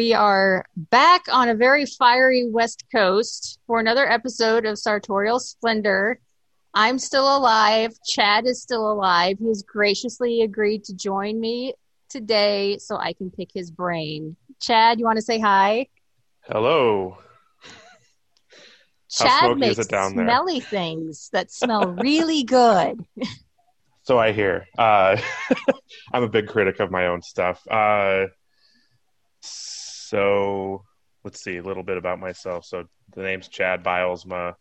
We are back on a very fiery West Coast for another episode of Sartorial Splendor. I'm still alive. Chad is still alive. He has graciously agreed to join me today so I can pick his brain. Chad, you want to say hi? Hello. Chad makes smelly things that smell really good. so I hear. Uh, I'm a big critic of my own stuff. Uh, so let's see a little bit about myself. So the name's Chad Biles. My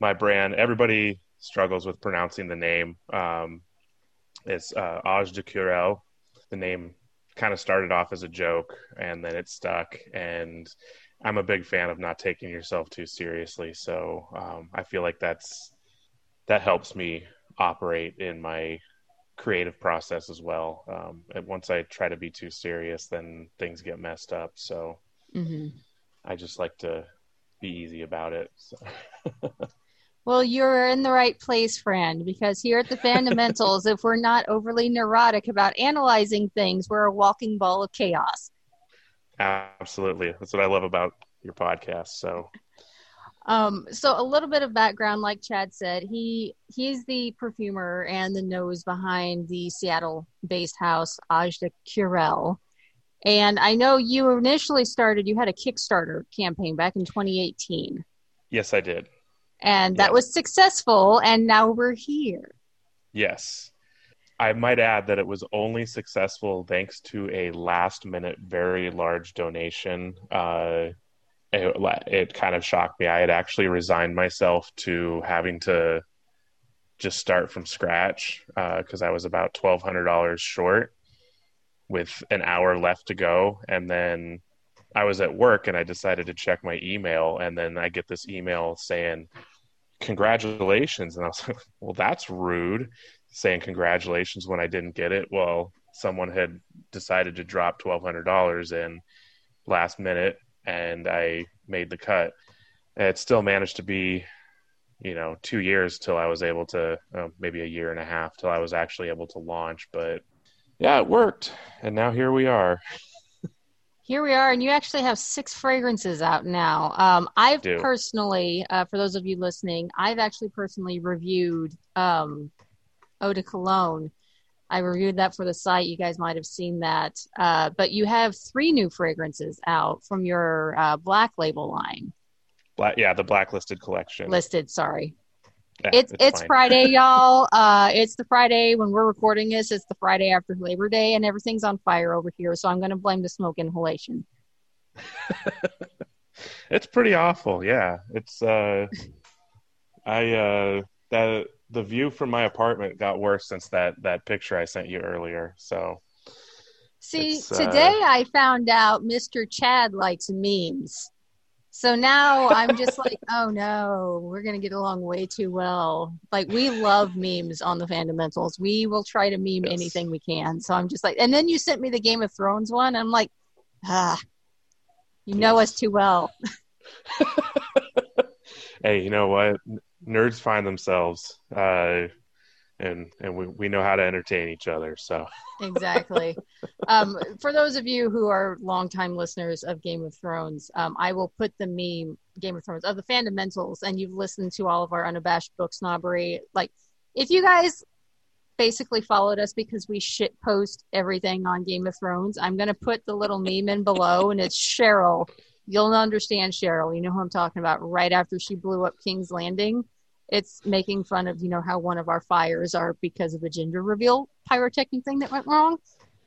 my brand. Everybody struggles with pronouncing the name. Um, it's uh, Aj de Curel. The name kind of started off as a joke, and then it stuck. And I'm a big fan of not taking yourself too seriously. So um, I feel like that's that helps me operate in my creative process as well. Um, and once I try to be too serious, then things get messed up. So mm-hmm. I just like to be easy about it. So. well, you're in the right place, friend, because here at the Fundamentals, if we're not overly neurotic about analyzing things, we're a walking ball of chaos. Absolutely. That's what I love about your podcast. So um, so a little bit of background, like Chad said, he he's the perfumer and the nose behind the Seattle-based house Aj de Curel. And I know you initially started. You had a Kickstarter campaign back in 2018. Yes, I did. And that was successful, and now we're here. Yes. I might add that it was only successful thanks to a last minute, very large donation uh, it, it kind of shocked me. I had actually resigned myself to having to just start from scratch because uh, I was about twelve hundred dollars short with an hour left to go, and then I was at work and I decided to check my email, and then I get this email saying congratulations, and I was like, well, that's rude, saying congratulations when I didn't get it. Well, someone had decided to drop twelve hundred dollars in last minute and I made the cut. It still managed to be, you know, two years till I was able to, uh, maybe a year and a half till I was actually able to launch. But yeah, it worked, and now here we are. Here we are, and you actually have six fragrances out now. Um, I've personally, uh, for those of you listening, I've actually personally reviewed um, Eau de Cologne I reviewed that for the site. You guys might have seen that. Uh, but you have three new fragrances out from your uh, black label line. Black, yeah, the blacklisted collection. Listed, sorry. Yeah, it's it's, it's Friday, y'all. Uh, it's the Friday when we're recording this. It's the Friday after Labor Day, and everything's on fire over here. So I'm going to blame the smoke inhalation. it's pretty awful. Yeah, it's. Uh, I uh, that the view from my apartment got worse since that that picture I sent you earlier. So See, uh, today uh, I found out Mr. Chad likes memes. So now I'm just like, oh no, we're going to get along way too well. Like, we love memes on the fundamentals. We will try to meme yes. anything we can. So I'm just like, and then you sent me the Game of Thrones one. I'm like, ah, you know us too well. hey, you know what? Nerds find themselves uh, and and we, we know how to entertain each other so. Exactly. Um, for those of you who are longtime listeners of game of thrones um, i will put the meme game of thrones of the fundamentals and you've listened to all of our unabashed book snobbery. Like if you guys basically followed us because we shit post everything on game of thrones i'm going to put the little meme in below and it's cheryl. You'll understand cheryl. You know who i'm talking about right after she blew up king's landing it's making fun of you know how one of our fires are because of a gender reveal pyrotechnic thing that went wrong.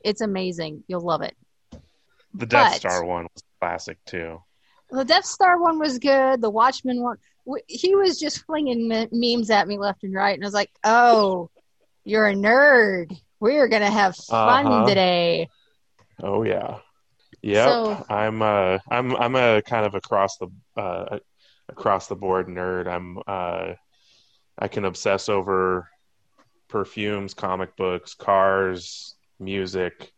It's amazing. You'll love it. The death but, star one was classic too. The death star one was good. The watchman one he was just flinging memes at me left and right and i was like oh you're a nerd. We're gonna have fun uh-huh. today. Oh yeah. Yep. So, i'm uh i'm i'm a kind of across the uh across the board nerd. I'm uh I can obsess over perfumes, comic books, cars, music,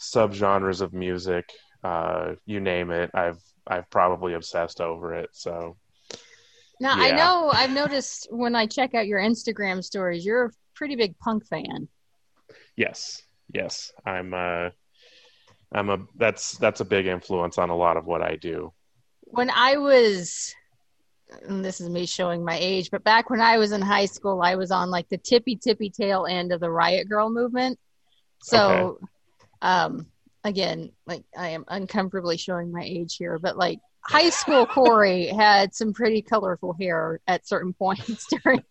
subgenres of music, uh, you name it. I've I've probably obsessed over it. So now yeah. I know I've noticed when I check out your Instagram stories, you're a pretty big punk fan. Yes, yes, I'm. Uh, I'm a that's that's a big influence on a lot of what I do. When I was this is me showing my age, but back when I was in high school, I was on like the tippy tippy tail end of the Riot grrrl movement. So, okay. um, again, like I am uncomfortably showing my age here, but like high school Corey had some pretty colorful hair at certain points during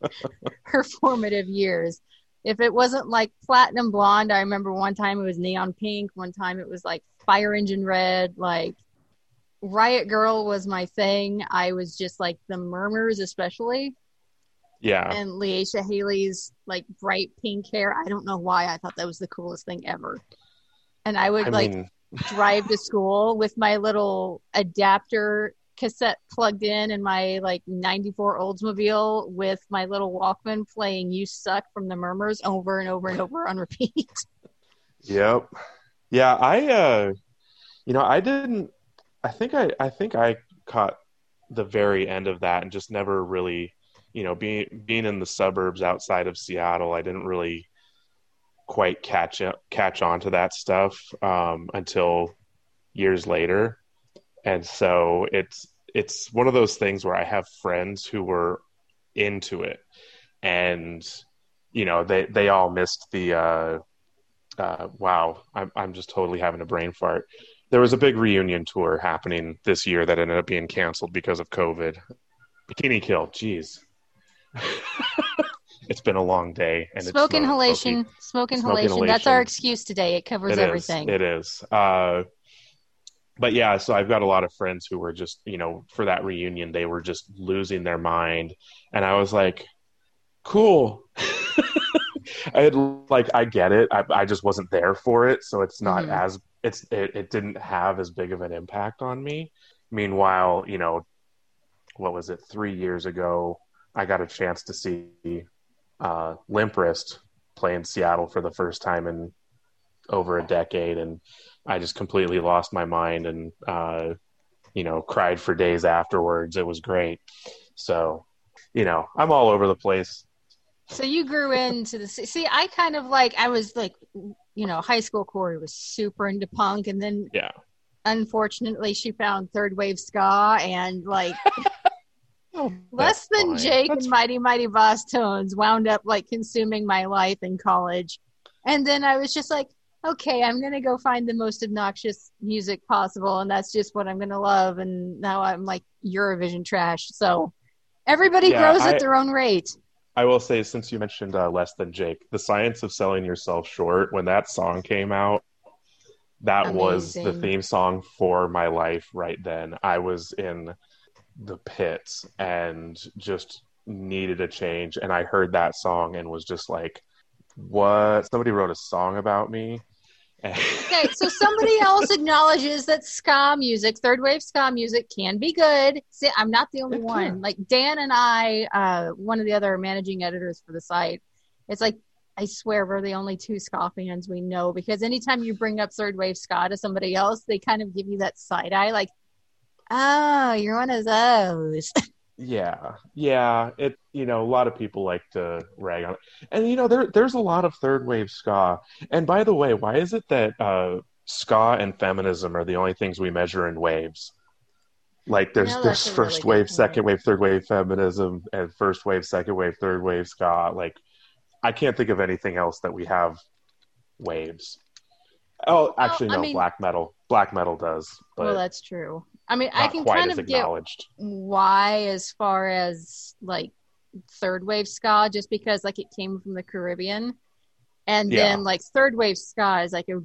her formative years if it wasn't like platinum blonde, I remember one time it was neon pink, one time it was like fire engine red, like Riot grrrl was my thing. I was just like the murmurs, especially. Yeah. And Leisha Hailey's like bright pink hair. I don't know why I thought that was the coolest thing ever. And I would I like mean... drive to school with my little adapter cassette plugged in in my like 94 Oldsmobile with my little Walkman playing You Suck from the Murmurs over and over and over on repeat. Yep. Yeah, I uh you know, I didn't I think I I think I caught the very end of that and just never really, you know, being being in the suburbs outside of Seattle, I didn't really quite catch up, catch on to that stuff um until years later and so it's it's one of those things where I have friends who were into it, and you know they they all missed the. Uh, uh, wow, I'm I'm just totally having a brain fart. There was a big reunion tour happening this year that ended up being canceled because of COVID. Bikini Kill, jeez. it's been a long day and smoke inhalation smoke inhalation. smoke inhalation that's our excuse today it covers it everything it is uh, but yeah, so I've got a lot of friends who were just, you know, for that reunion, they were just losing their mind. And I was like, cool. I had like, I get it. I, I, just wasn't there for it. So it's not mm-hmm. as, it's, it, it didn't have as big of an impact on me. Meanwhile, you know, what was it, three years ago, I got a chance to see uh, Limp Wrist play in Seattle for the first time in over a decade. And I just completely lost my mind and, uh, you know, cried for days afterwards. It was great. So, you know, I'm all over the place. So you grew into the see. I kind of like I was like, you know, high school Corey was super into punk, and then yeah, unfortunately, she found third wave ska and like. oh, less than fine. Jake that's... and Mighty Mighty Bosstones wound up like consuming my life in college, and then I was just like, okay, I'm going to go find the most obnoxious music possible, and that's just what I'm going to love. And now I'm like Eurovision trash. So everybody yeah, grows I, at their own rate. I will say, since you mentioned uh, Less Than Jake, the science of selling yourself short, when that song came out, that Amazing. was the theme song for my life right then. I was in the pits and just needed a change. And I heard that song and was just like, what? Somebody wrote a song about me okay, so somebody else acknowledges that ska music, third wave ska music, can be good. See, I'm not the only one. Like Dan and I, uh, one of the other managing editors for the site, it's like I swear we're the only two ska fans we know because anytime you bring up third wave ska to somebody else, they kind of give you that side eye, like, "Oh, you're one of those." Yeah, yeah. It you know a lot of people like to rag on it, and you know there there's a lot of third wave ska. And by the way, why is it that uh, ska and feminism are the only things we measure in waves? Like there's there's first really wave, second wave, third wave feminism, and first wave, second wave, third wave ska. Like I can't think of anything else that we have waves. Oh, actually, well, no. Mean, black metal, black metal does. But well, that's true. I mean, I can kind of get why, as far as like third wave ska, just because like it came from the Caribbean, and yeah. then like third wave ska is like a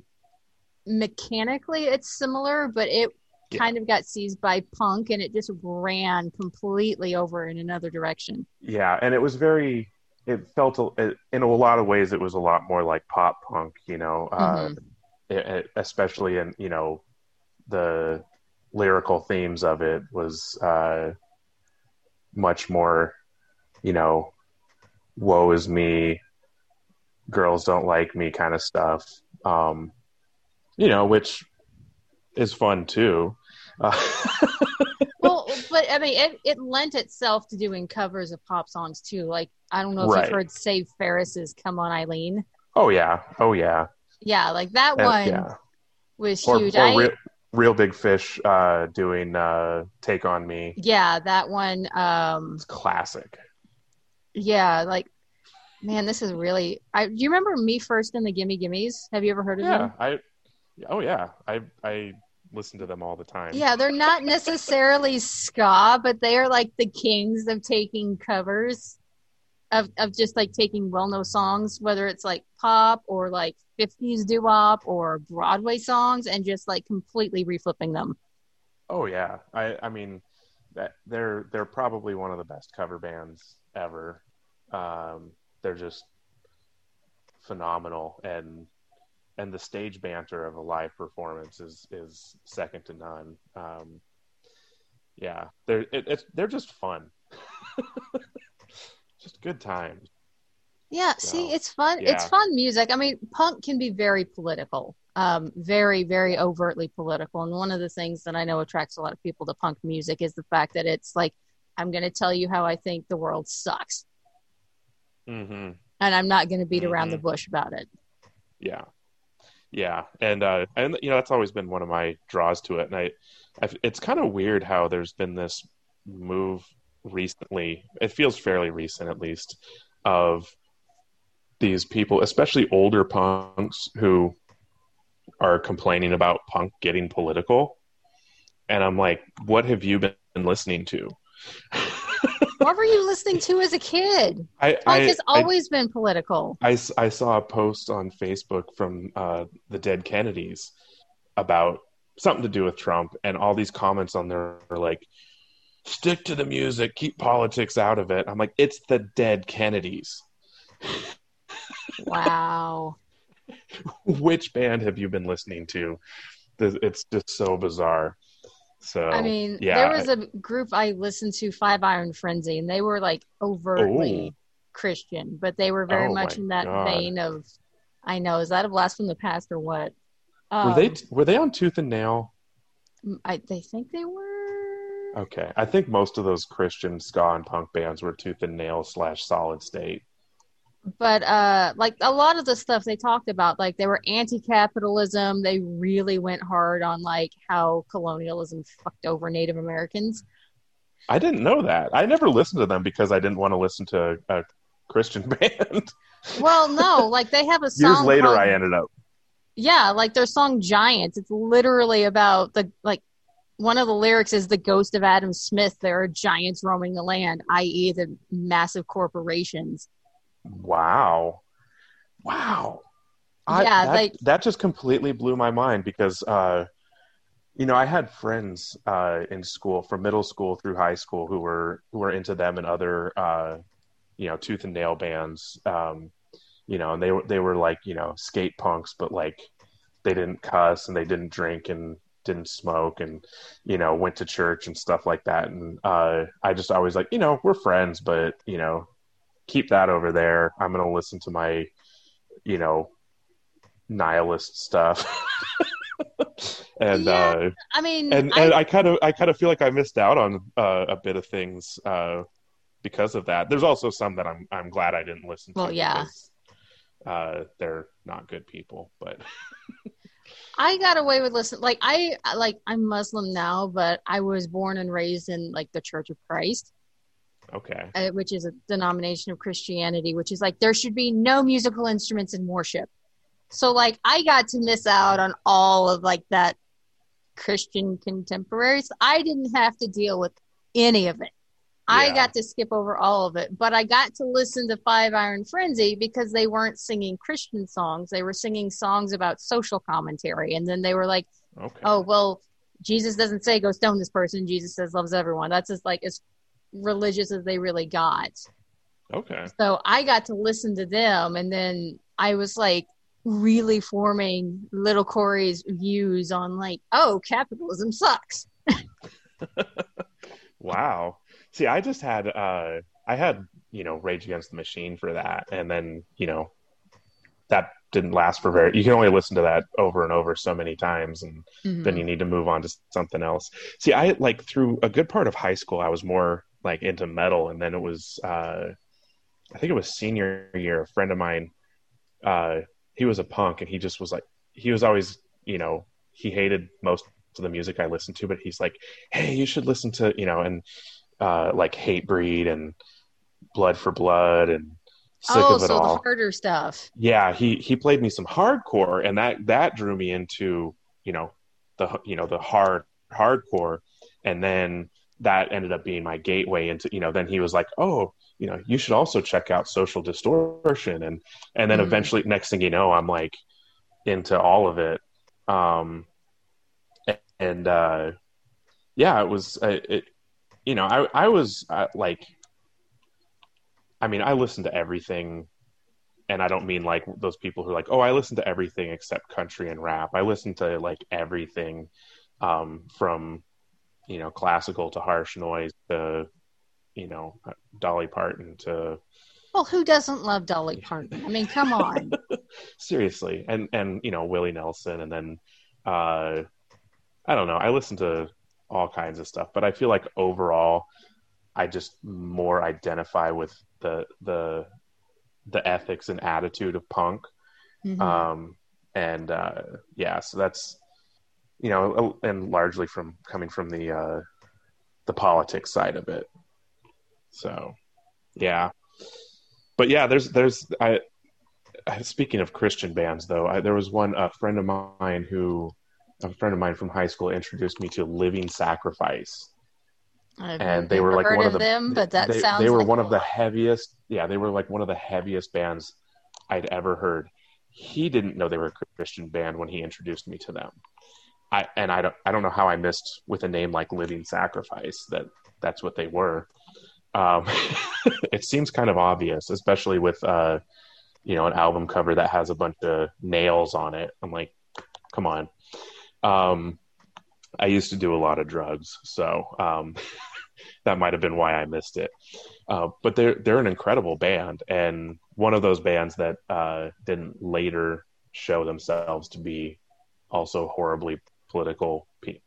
mechanically it's similar, but it yeah. kind of got seized by punk and it just ran completely over in another direction. Yeah, and it was very. It felt in a lot of ways it was a lot more like pop punk, you know, uh, mm-hmm. Especially in you know the lyrical themes of it was uh, much more, you know, woe is me, girls don't like me kind of stuff. Um, you know, which is fun too. Uh, well, but I mean, it, it lent itself to doing covers of pop songs too. Like, I don't know if right. you've heard Save Ferris's "Come On Eileen." Oh yeah, oh yeah, yeah. Like that and, one. Yeah was Or, huge. or I, real, Reel Big Fish uh, doing uh, "Take on Me." yeah, that one. Um, It's classic. yeah, like, man, this is really. I do you remember Me First and the Gimme Gimmes? Have you ever heard of them? Yeah, them? I. Oh yeah, I I listen to them all the time. Yeah, they're not necessarily ska, but they are like the kings of taking covers of of just like taking well-known songs, whether it's like pop or like 50s doo-wop or Broadway songs and just like completely reflipping them. Oh yeah, I I mean that they're they're probably one of the best cover bands ever. Um, they're just phenomenal, and and the stage banter of a live performance is is second to none. Um, yeah, they're it, they're just fun, just good times. Yeah, see, it's fun. It's fun music. I mean, punk can be very political, um, very, very overtly political. And one of the things that I know attracts a lot of people to punk music is the fact that it's like, I'm going to tell you how I think the world sucks, hmm and I'm not going to beat around the Mhm. bush about it. Yeah, yeah, and uh, and you know that's always been one of my draws to it, and I, I it's kind of weird how there's been this move recently. It feels fairly recent, at least, of these people, especially older punks, who are complaining about punk getting political, and I'm like, what have you been listening to? What were you listening to as a kid? I, Punk I, has I always been political. I, I saw a post on Facebook from uh, the dead Kennedys about something to do with Trump, and all these comments on there are like, "Stick to the music, keep politics out of it." I'm like, "It's the dead Kennedys. Wow. Which band have you been listening to?" It's just so bizarre. So I mean, yeah, there was a group I listened to, Five Iron Frenzy, and they were like overtly Ooh. Christian, but they were very Oh much in that God. vein of, I know, is that a blast from the past or what? were Um, they were they on Tooth and Nail? I they think they were. Okay, I think most of those Christian ska and punk bands were Tooth and Nail slash Solid State. But uh, like a lot of the stuff they talked about, like they were anti-capitalism. They really went hard on like how colonialism fucked over Native Americans. I didn't know that. I never listened to them because I didn't want to listen to a Christian band. Well, no, like they have a song. Years later, called- I ended up. Yeah, like their song Giants. It's literally about the like one of the lyrics is the ghost of Adam Smith. There are giants roaming the land, i.e., the massive corporations. Wow, wow. I, Yeah, that, like- that just completely blew my mind because, uh, you know, I had friends uh, in school from middle school through high school who were who were into them and other, uh, you know, tooth and nail bands. Um, you know, and they were they were like you know skate punks, but like they didn't cuss and they didn't drink and didn't smoke and you know went to church and stuff like that. And uh, I just always like you know we're friends, but you know keep that over there. I'm gonna listen to my you know nihilist stuff. and Yeah. uh I mean, and, I, and I kind of I kind of feel like I missed out on uh, a bit of things uh, because of that. There's also some that I'm I'm glad I didn't listen to. Well, yeah. because, uh, they're not good people, but I got away with listen. Like I like I'm Muslim now, but I was born and raised in like the Church of Christ. okay, uh, which is a denomination of Christianity, which is like there should be no musical instruments in worship. So like I got to miss out on all of like that Christian contemporaries. I didn't have to deal with any of it. I got to skip over all of it, but I got to listen to Five Iron Frenzy because they weren't singing Christian songs. They were singing songs about social commentary. And then they were like, okay, oh, well, Jesus doesn't say go stone this person. Jesus says loves everyone. That's as like as religious as they really got. okay, So I got to listen to them, and then I was like really forming little Corey's views on like, oh, capitalism sucks. wow. See, I just had uh, I had you know Rage Against the Machine for that, and then you know that didn't last for very. You can only listen to that over and over so many times, and then you need to move on to something else. See, I like through a good part of high school, I was more like into metal, and then it was, uh, I think it was senior year. A friend of mine, uh, he was a punk, and he just was like, he was always, you know, he hated most of the music I listened to, but he's like, "Hey, you should listen to you know," and uh, like Hatebreed and Blood for Blood and Sick oh, so all. the harder stuff. Yeah, he he played me some hardcore, and that that drew me into you know the you know the hard hardcore, and then that ended up being my gateway into you know then he was like oh you know you should also check out social distortion and and then mm eventually next thing you know i'm like into all of it um and uh yeah it was uh, it you know i i was uh, like i mean i listened to everything and i don't mean like those people who are like oh i listen to everything except country and rap. I listen to like everything um from you know classical to harsh noise to you know Dolly Parton to well who doesn't love Dolly Parton? I mean come on. Seriously. And and you know Willie Nelson and then uh I don't know. I listen to all kinds of stuff but I feel like overall I just more identify with the the the ethics and attitude of punk mm-hmm. um and uh yeah so that's you know, and largely from coming from the uh, the politics side of it. So, yeah, but yeah, there's there's I. Speaking of Christian bands, though, I, there was one a friend of mine who, a friend of mine from high school, introduced me to Living Sacrifice, I've and they were like one of, the them, but that they, sounds they were like one of the heaviest. Yeah, they were like one of the heaviest bands I'd ever heard. He didn't know they were a Christian band when he introduced me to them. I and I don't I don't know how I missed with a name like Living Sacrifice that that's what they were. Um, it seems kind of obvious, especially with uh, you know an album cover that has a bunch of nails on it. I'm like, come on. Um, I used to do a lot of drugs, so um, that might have been why I missed it. Uh, but they're they're an incredible band, and one of those bands that uh, didn't later show themselves to be also horribly political pe-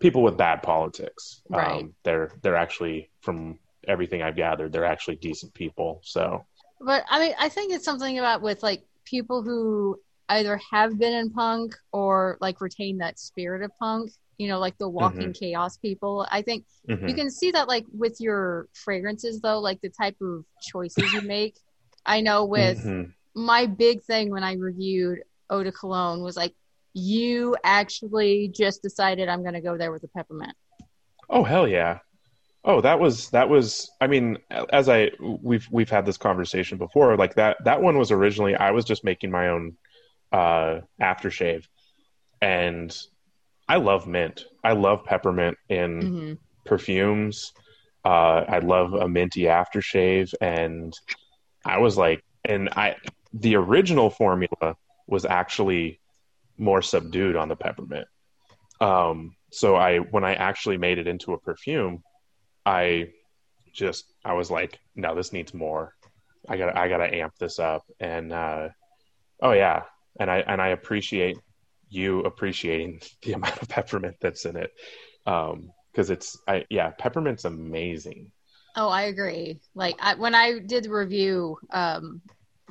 people with bad politics. Right. Um, they're they're actually from everything I've gathered, they're actually decent people. So, but I mean, I think it's something about with like people who either have been in punk or like retain that spirit of punk. You know, like the walking mm-hmm. chaos people. I think mm-hmm. you can see that like with your fragrances though, like the type of choices you make. I know with mm-hmm. my big thing when I reviewed Eau de Cologne was like you actually just decided I'm going to go there with the peppermint. Oh hell yeah! Oh, that was that was. I mean, as I we've we've had this conversation before. Like that that one was originally I was just making my own uh, aftershave, and I love mint. I love peppermint in mm-hmm. perfumes. Uh, I love a minty aftershave, and I was like, and I the original formula was actually more subdued on the peppermint. Um, so I when I actually made it into a perfume, I just I was like, no, this needs more. I gotta I got to amp this up. And uh, oh yeah, and I and I appreciate you appreciating the amount of peppermint that's in it because um, it's I yeah peppermint's amazing. Oh, I agree. Like I, when I did the review, um,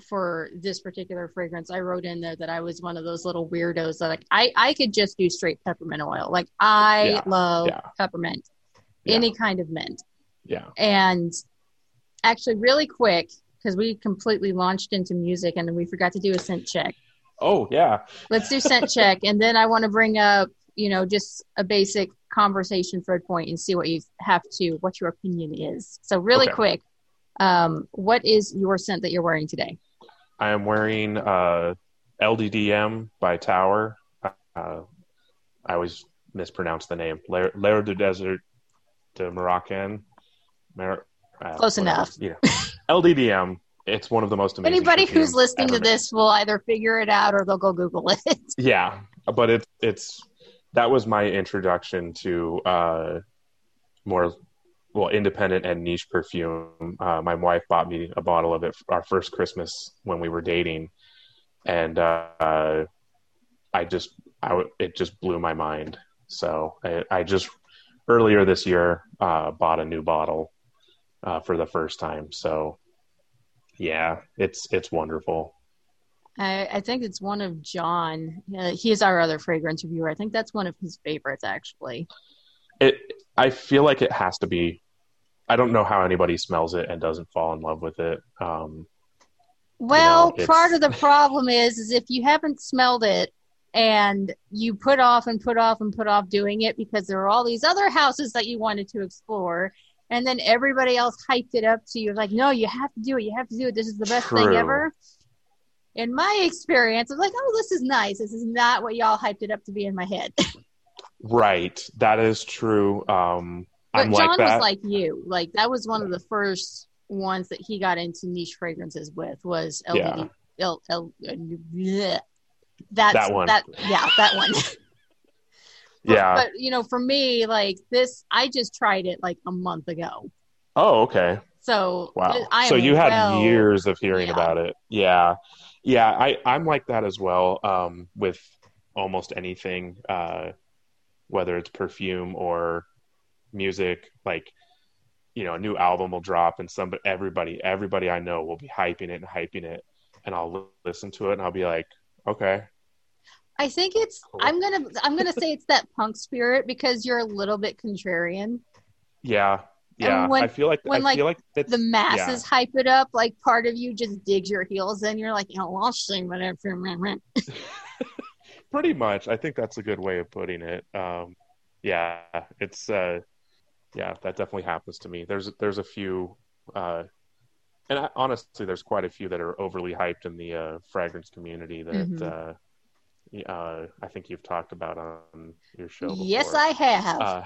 for this particular fragrance, I wrote in there that I was one of those little weirdos that like I I could just do straight peppermint oil. Like I yeah, love yeah. peppermint, yeah. any kind of mint. Yeah. And actually, really quick because we completely launched into music and then we forgot to do a scent check. Oh yeah. Let's do scent check, and then I want to bring up you know just a basic conversation thread point and see what you have to what your opinion is. So really okay. quick, um, what is your scent that you're wearing today? I am wearing uh, LDDM by Tauer. Uh, I always mispronounce the name. L'air du Desert de Moroccan. Mar- uh, Close enough. Yeah. LDDM. It's one of the most amazing. Anybody who's listening to this will either figure it out or they'll go Google it. yeah, but it's it's that was my introduction to uh, more well independent and niche perfume. Uh, my wife bought me a bottle of it our first Christmas when we were dating, and uh, I just I it just blew my mind. So I, I just earlier this year uh, bought a new bottle uh, for the first time. So yeah, it's it's wonderful. I, I think it's one of John. Uh, he is our other fragrance reviewer. I think that's one of his favorites, actually. It. I feel like it has to be. I don't know how anybody smells it and doesn't fall in love with it. Um, Well, know, part of the problem is, is if you haven't smelled it and you put off and put off and put off doing it because there are all these other houses that you wanted to explore, and then everybody else hyped it up to you like, no, you have to do it. You have to do it. This is the best thing ever. In my experience, I was like, oh, this is nice. This is not what y'all hyped it up to be in my head. right. That is true. Um, But I'm John like that. was like you. Like that was one of the first ones that he got into niche fragrances with was LVD. L, L, uh, bleh. That's, That one. That yeah, that one. But- yeah. But you know, for me, like this, I just tried it like a month ago. oh, okay. So Wow. I so you had well- years of hearing yeah. about it. Yeah. Yeah. I, I'm like that as well um, with almost anything, uh, whether it's perfume or music. Like, you know, a new album will drop and somebody, everybody, everybody I know will be hyping it and hyping it. And I'll li- listen to it and I'll be like, okay. I think it's. Cool. I'm gonna. I'm gonna say it's that punk spirit because you're a little bit contrarian. Yeah. Yeah. when- I feel like, when, I like, feel like it's, the masses hype it up, like part of you just digs your heels and you're like, oh, I'll sing whatever. pretty much i think that's a good way of putting it um yeah it's uh yeah that definitely happens to me there's there's a few uh and I, honestly there's quite a few that are overly hyped in the uh fragrance community that Mhm. uh uh i think you've talked about on your show before. Yes, I have. uh,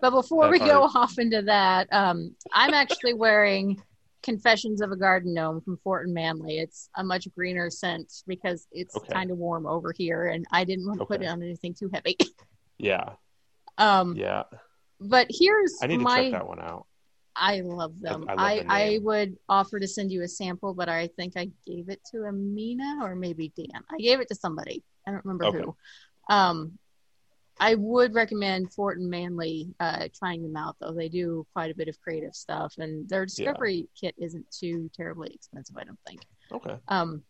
but before we go off into that, um, I'm actually wearing Confessions of a Garden Gnome from Fort and Manlé. It's a much greener scent because it's Okay. kind of warm over here, and I didn't want to put Okay. it on anything too heavy. yeah um, yeah but here's i need to my. check that one out I love them. I love I, I, would offer to send you a sample, but I think I gave it to Amina or maybe Dan. I gave it to somebody. I don't remember Okay. who. Um, I would recommend Fort and Manlé uh, trying them out, though. They do quite a bit of creative stuff, and their discovery kit isn't too terribly expensive, I don't think. okay Um,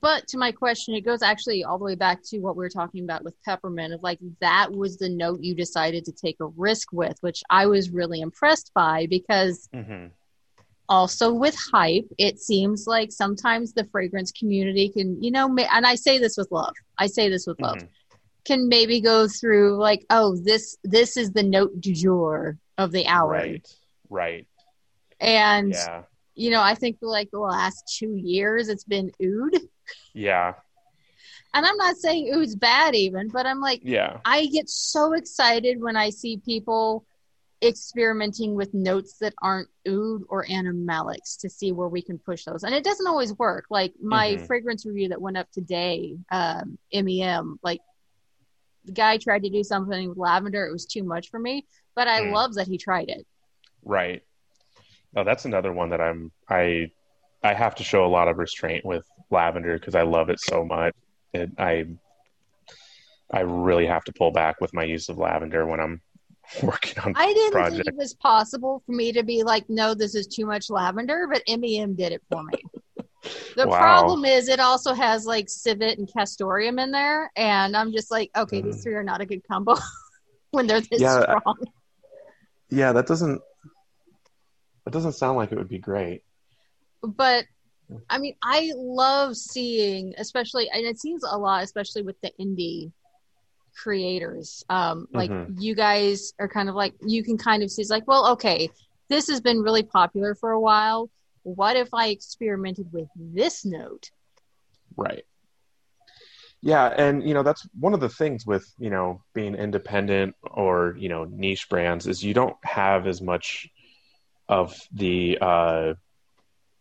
but to my question, it goes actually all the way back to what we were talking about with peppermint of like that was the note you decided to take a risk with, which I was really impressed by because hmm also with hype, it seems like sometimes the fragrance community can, you know, ma- and I say this with love. I say this with love. Mhm. Can maybe go through like, oh, this this is the note du jour of the hour, right right and yeah you know, I think for like the last two years, it's been oud. Yeah And I'm not saying it was bad even, but I'm like, yeah I get so excited when I see people experimenting with notes that aren't oud or animalics to see where we can push those. And it doesn't always work. Like my Mhm. fragrance review that went up today, um, MEM, like the guy tried to do something with lavender. It was too much for me, but I Mm. love that he tried it. Right. No, that's another one that I'm I I have to show a lot of restraint with lavender because I love it so much. It, I I really have to pull back with my use of lavender when I'm working on. I didn't project. think it was possible for me to be like, no, this is too much lavender, but MEM did it for me. The Wow. problem is it also has like civet and castoreum in there, and I'm just like, okay, these Mhm. three are not a good combo when they're this Yeah, I- strong. Yeah, that doesn't that doesn't sound like it would be great. But I mean, I love seeing, especially, and it seems a lot, especially with the indie creators. Um, like Mhm. you guys are kind of like you can kind of see it's like, well, okay, this has been really popular for a while. What if I experimented with this note? Right. Yeah, and you know that's one of the things with you know being independent or you know niche brands is you don't have as much of the uh,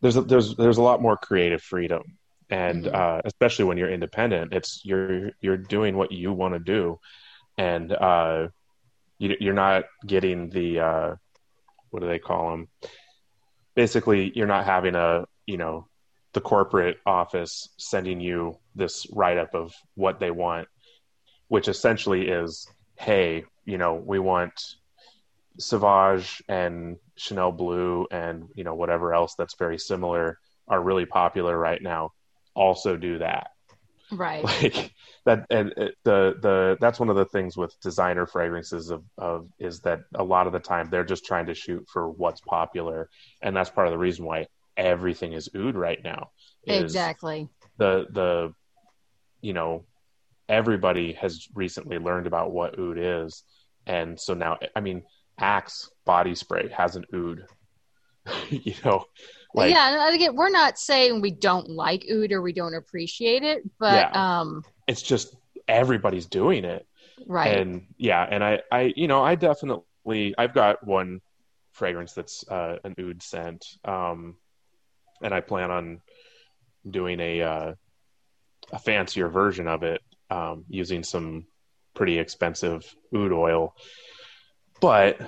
there's a, there's there's a lot more creative freedom, and Mhm. uh, especially when you're independent, it's you're you're doing what you want to do, and uh, you, you're not getting the uh, what do they call them? Basically, you're not having a you know the corporate office sending you this write up of what they want, which essentially is, hey, you know, we want Sauvage and Chanel Bleu and you know whatever else that's very similar are really popular right now. also do that. Right. Like that, and it, the the that's one of the things with designer fragrances of of is that a lot of the time they're just trying to shoot for what's popular, and that's part of the reason why everything is oud right now. exactly. The the you know everybody has recently learned about what oud is, and so now I mean Axe body spray has an oud. you know, like yeah, and again, we're not saying we don't like oud or we don't appreciate it, but um, it's just everybody's doing it. right. and yeah and i i you know i definitely i've got one fragrance that's uh, an oud scent um and i plan on doing a uh, a fancier version of it um using some pretty expensive oud oil but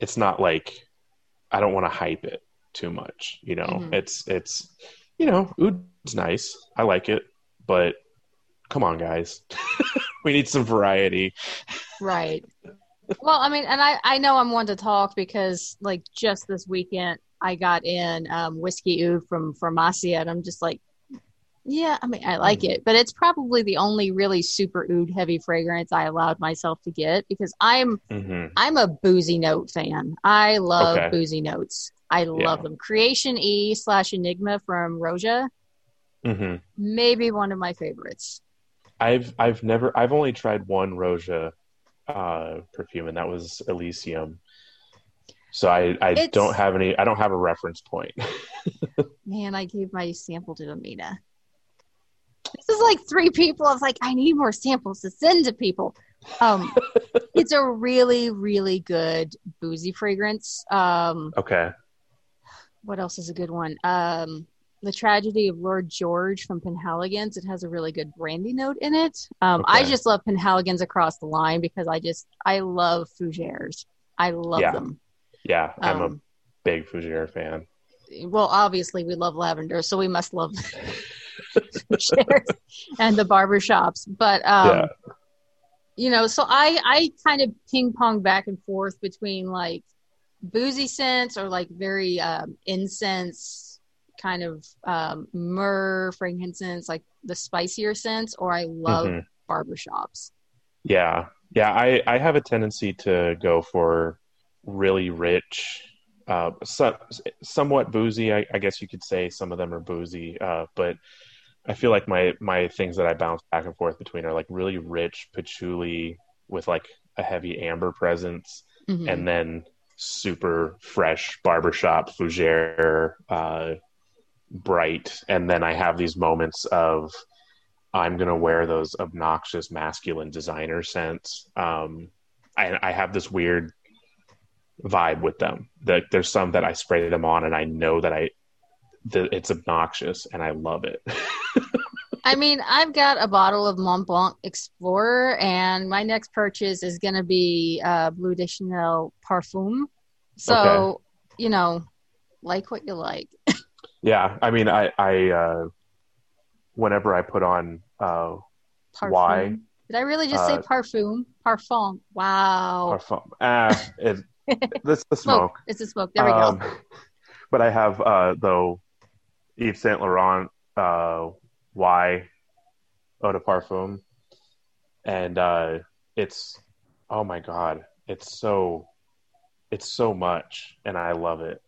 it's not like i don't want to hype it too much you know Mhm. it's it's you know oud's nice i like it but come on guys we need some variety Right. Well, I mean, and I, I know I'm one to talk because, like, just this weekend, I got in um, whiskey oud from Farmacia, and I'm just like, yeah, I mean, I like Mm. it, but it's probably the only really super oud heavy fragrance I allowed myself to get because I'm hmm I'm a boozy note fan. I love Okay. boozy notes. I love Yeah. them. Creation E slash Enigma from Roja, hmm maybe one of my favorites. I've I've never I've only tried one Roja uh, perfume, and that was Elysium. So I I It's- don't have any I don't have a reference point. Man, I gave my sample to Amina. This is like three people. I was like, I need more samples to send to people. Um, it's a really, really good boozy fragrance. Um, okay. what else is a good one? Um, the Tragedy of Lord George from Penhaligon's. It has a really good brandy note in it. Um, I just love Penhaligon's across the line because I just I love fougères. I love Yeah. them. Yeah, I'm a Um, big Fougere fan. well, obviously we love lavender, so we must love and the barber shops. But um, Yeah. you know, so I I kind of ping pong back and forth between like boozy scents or like very um, incense kind of um, myrrh frankincense, like the spicier scents, or I love Mhm. barber shops. Yeah, yeah. I I have a tendency to go for really rich, uh, so, somewhat boozy. I, I guess you could say some of them are boozy, uh, but I feel like my my things that I bounce back and forth between are like really rich patchouli with like a heavy amber presence, Mhm. and then super fresh barbershop fougere, uh, bright, and then I have these moments of I'm gonna wear those obnoxious masculine designer scents. Um, I, I have this weird vibe with them. That there's some that I spray them on, and I know that I that it's obnoxious, and I love it. I mean, I've got a bottle of Mont Blanc Explorer, and my next purchase is going to be uh, Bleu de Chanel Parfum. So, you know, like what you like. yeah, I mean, I I uh, whenever I put on uh, Parfum. Why? Did I really just say Uh, parfum? Parfum. Wow. parfum, ah, it, that's the smoke. smoke. It's a smoke. There we Um, go. But I have uh, though Yves Saint Laurent uh, Y eau de parfum, and uh, it's oh my god, it's so it's so much, and I love it.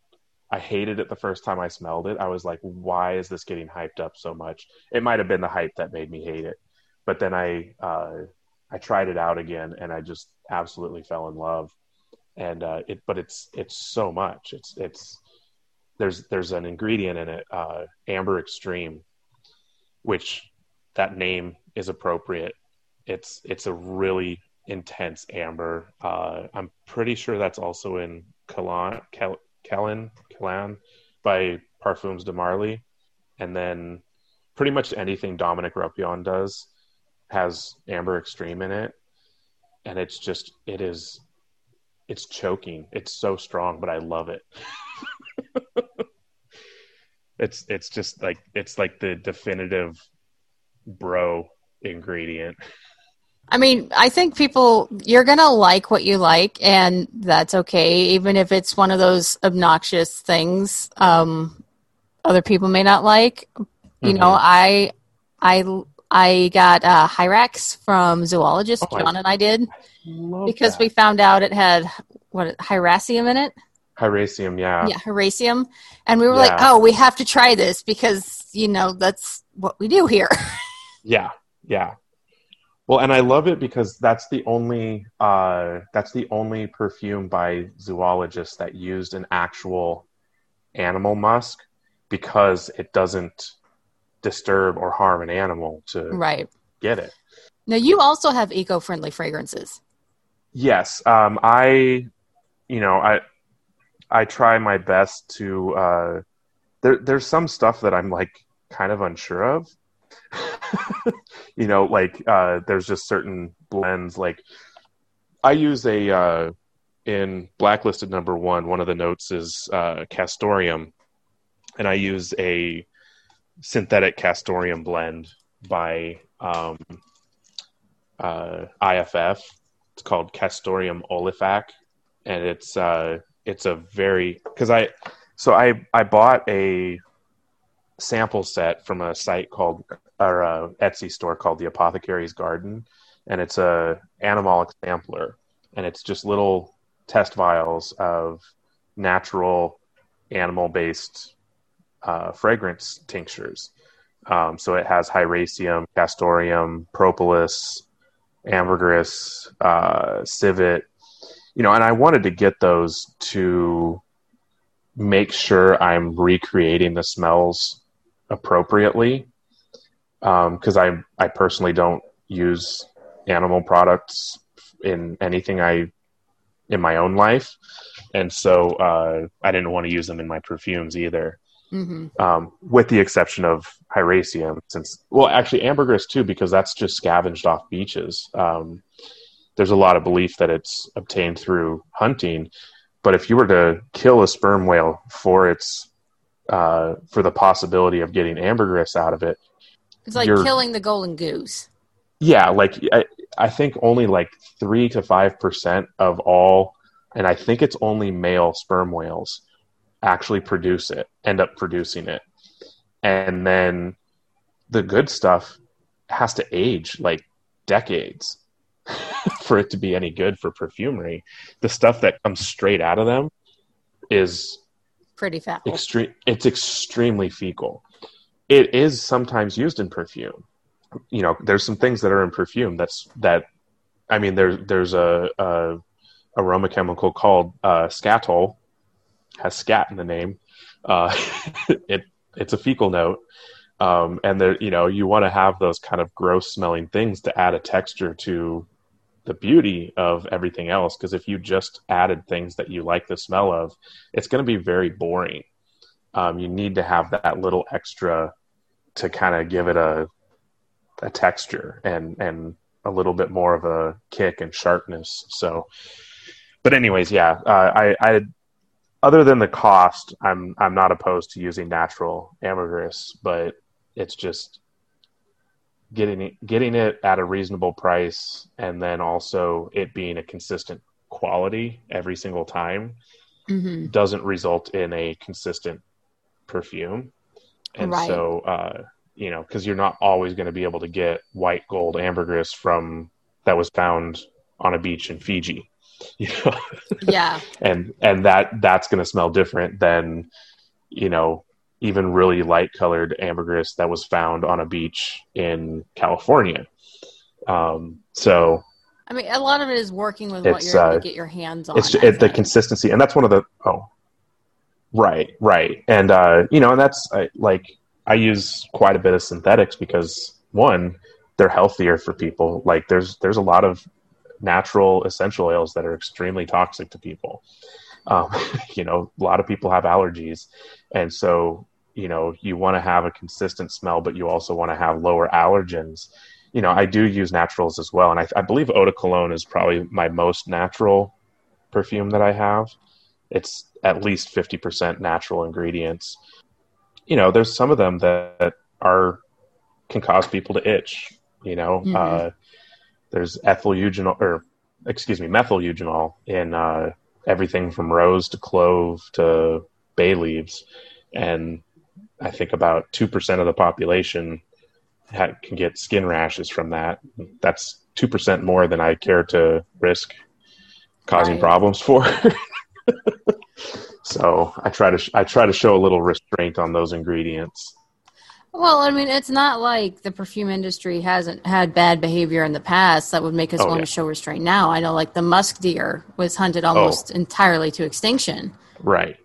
I hated it the first time I smelled it. I was like, why is this getting hyped up so much? It might have been the hype that made me hate it, but then I uh, I tried it out again, and I just absolutely fell in love. And uh, it, but it's it's so much. It's it's there's there's an ingredient in it, uh, Amber Extreme, which that name is appropriate. It's it's a really intense amber. Uh, I'm pretty sure that's also in Kel- Kellen Kalan by Parfums de Marly, and then pretty much anything Dominique Ropion does has Amber Extreme in it, and it's just it is it's choking. It's so strong, but I love it. it's it's just like it's like the definitive bro ingredient. I mean, I think people, you're going to like what you like, and that's okay, even if it's one of those obnoxious things um, other people may not like. You know, Mhm. I I I got uh, Hyrax from Zoologist. Oh, I- John and I did Love because that. we found out it had what Hyraceum in it. Hyraceum, yeah. yeah, Hyraceum, and we were like, oh, we have to try this because you know that's what we do here. Yeah, yeah. Well, and I love it because that's the only uh, that's the only perfume by zoologists that used an actual animal musk because it doesn't disturb or harm an animal to right get it. now, you also have eco-friendly fragrances. Yes, um, I, you know, I, I try my best to. Uh, there, there's some stuff that I'm like kind of unsure of. you know, like uh, there's just certain blends. Like I use a uh, in blacklisted number one. One of the notes is uh, castoreum, and I use a synthetic castoreum blend by um, uh, IFF it's called Castoreum olefac, and it's uh, it's a very because I so I I bought a sample set from a site called or a Etsy store called the Apothecary's Garden, and it's a animalic sampler, and it's just little test vials of natural animal based uh, fragrance tinctures. Um, so it has hyraceum, castoreum, propolis, ambergris, uh, civet, you know, and I wanted to get those to make sure I'm recreating the smells appropriately because I I personally don't use animal products in anything I in my own life, and so uh, I didn't want to use them in my perfumes either hmm um, with the exception of Hyraceum, since well, actually ambergris too, because that's just scavenged off beaches. Um, there's a lot of belief that it's obtained through hunting, but if you were to kill a sperm whale for its uh, for the possibility of getting ambergris out of it, It's like killing the golden goose. yeah, like I, I think only like three to five percent of all, and I think it's only male sperm whales actually produce it, end up producing it, and then the good stuff has to age like decades for it to be any good for perfumery. The stuff that comes straight out of them is Pretty foul. extreme it's extremely fecal it is sometimes used in perfume you know there's some things that are in perfume that's that i mean there there's a, a aroma chemical called uh, skatole has scat in the name. Uh, it it's a fecal note. Um, and there you know you want to have those kind of gross smelling things to add a texture to the beauty of everything else. Because if you just added things that you like the smell of it's going to be very boring. Um, you need to have that little extra to kind of give it a a texture and and a little bit more of a kick and sharpness. So but anyways yeah uh, i i other than the cost i'm i'm not opposed to using natural ambergris but it's just getting it getting it at a reasonable price and then also it being a consistent quality every single time hmm doesn't result in a consistent perfume. And Right. so uh you know because you're not always going to be able to get white gold ambergris from that was found on a beach in fiji you know? Yeah. and and that that's going to smell different than you know even really light colored ambergris that was found on a beach in california. Um so I mean, a lot of it is working with what you're able uh, to get your hands on. it's it, the consistency and that's one of the oh. Right right. And uh you know and that's I, like i use quite a bit of synthetics because one they're healthier for people. Like there's there's a lot of natural essential oils that are extremely toxic to people. Um, you know a lot of people have allergies. And so you know you want to have a consistent smell but you also want to have lower allergens. You know i do use naturals as well. And i, I believe eau de cologne is probably my most natural perfume that i have. It's at least 50% natural ingredients. You know there's some of them that are can cause people to itch you know Mhm. uh, there's ethyl eugenol or excuse me methyl eugenol in uh, everything from rose to clove to bay leaves and I think about two percent of the population ha- can get skin rashes from that. That's two percent more than I care to risk causing Right. problems for. so I try to sh- I try to show a little restraint on those ingredients. Well, I mean, it's not like the perfume industry hasn't had bad behavior in the past that would make us Oh, want yeah. to show restraint now. I know, like the musk deer was hunted Oh. almost entirely to extinction. Right.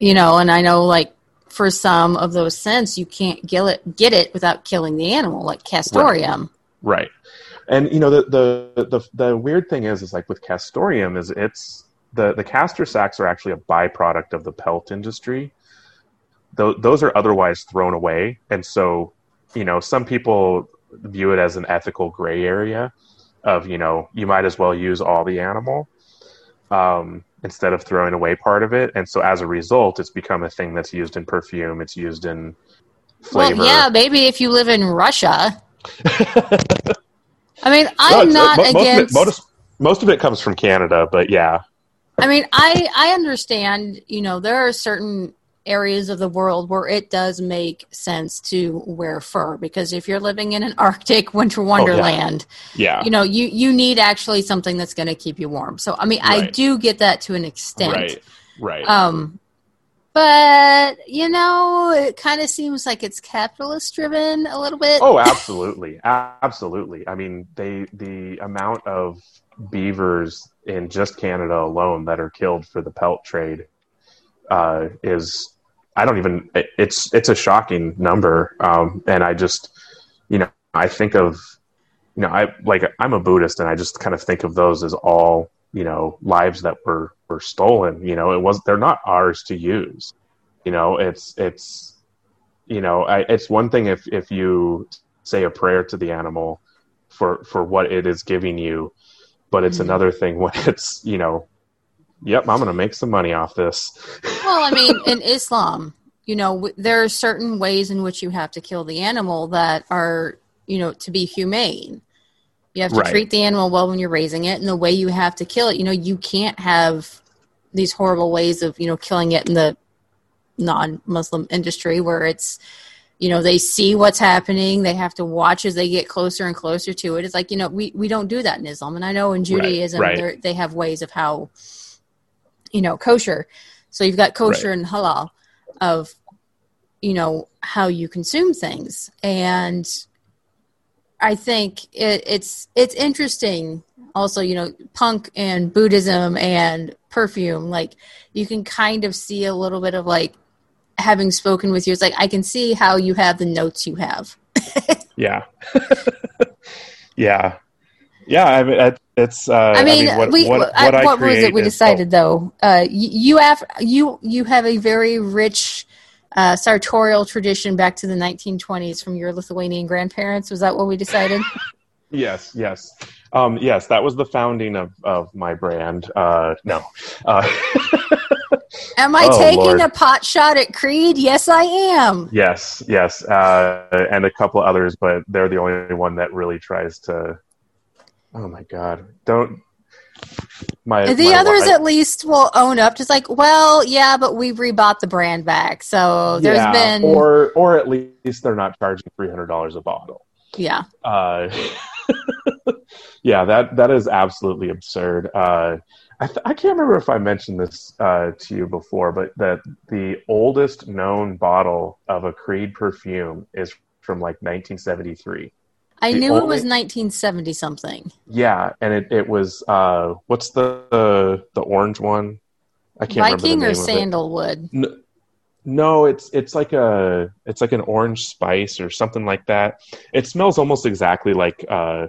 You know, and I know, like for some of those scents, you can't get it get it without killing the animal, like castoreum. Right. And you know the, the the the weird thing is is like with castoreum is it's the the castor sacs are actually a byproduct of the pelt industry. Tho- those are otherwise thrown away, and so you know some people view it as an ethical gray area of you know you might as well use all the animal um, instead of throwing away part of it, and so as a result, it's become a thing that's used in perfume. It's used in flavor. Well, yeah, maybe if you live in Russia. I mean, I'm it's- not mo- most against. Of it, most, most of it comes from Canada, but yeah, I mean, I I understand. You know, there are certain areas of the world where it does make sense to wear fur because if you're living in an Arctic winter wonderland, yeah, you know, you you need actually something that's going to keep you warm. So, I mean, I do get that to an extent. right, right. Um, but you know, it kind of seems like it's capitalist driven a little bit. oh, absolutely, absolutely. I mean, they the amount of beavers in just Canada alone that are killed for the pelt trade uh, is I don't even it- it's it's a shocking number, um, and I just you know I think of you know I like I'm a Buddhist and I just kind of think of those as all you know lives that were were stolen. You know, it was they're not ours to use. You know, it's it's you know I, it's one thing if if you say a prayer to the animal for for what it is giving you, but it's Mhm. another thing when it's you know. Yep, I'm going to make some money off this. Well, I mean, in Islam, you know, w- there are certain ways in which you have to kill the animal that are, you know, to be humane. You have to Right. treat the animal well when you're raising it, and the way you have to kill it, you know, you can't have these horrible ways of, you know, killing it in the non-Muslim industry where it's, you know, they see what's happening, they have to watch as they get closer and closer to it. It's like, you know, we we don't do that in Islam, and I know in Judaism right. they're- they have ways of how, you know, kosher. So you've got kosher and halal of, you know, how you consume things, and I think it, it's it's interesting. Also, you know, punk and Buddhism and perfume, like you can kind of see a little bit of like having spoken with you. It's like I can see how you have the notes you have. Yeah. yeah. Yeah. I mean, it's, uh, I mean, what, we what, I- what, I what was it we decided though? Uh, you have you you have a very rich uh, sartorial tradition back to the 1920s from your Lithuanian grandparents. Was that what we decided? oh, yes. Yes. Um, yes. That was the founding of, of my brand. Uh, no. Uh, Am I Oh, taking Lord. a pot shot at Creed? Yes, I am. yes. Yes. Uh, and a couple others, but they're the only one that really tries to, oh my God. Don't, my, The my others wife- at least will own up. Just like, well, yeah, but we rebought the brand back, so there's Yeah, been or, or at least they're not charging $300 a bottle. yeah. Uh, yeah, that that is absolutely absurd. Uh, I, th- I can't remember if I mentioned this uh, to you before, but that the oldest known bottle of a Creed perfume is from like 1973. I The knew it was 1970 something. Yeah, and it, it was uh, what's the, the the orange one? I can't Viking remember or the name of it. sandalwood? N- No, it's it's like a it's like an orange spice or something like that. It smells almost exactly like uh,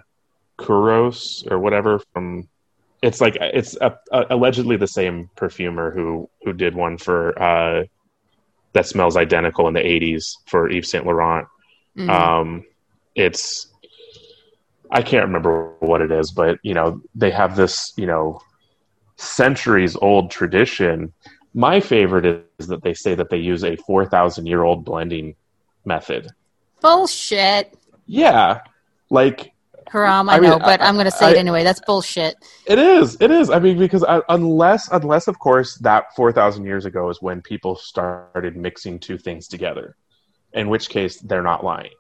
Kouros or whatever from. It's like it's a, a, allegedly the same perfumer who who did one for uh, that smells identical in the '80s for Yves Saint Laurent. Mhm. Um, it's I can't remember what it is, but you know they have this you know centuries old tradition. My favorite is that they say that they use a four thousand year old blending method. Bullshit. Yeah, like Haram, I, I mean, know, but I- I'm going to say I- it anyway. That's bullshit. It is. It is. I mean, because uh, unless, unless of course, that four thousand years ago is when people started mixing two things together, in which case they're not lying.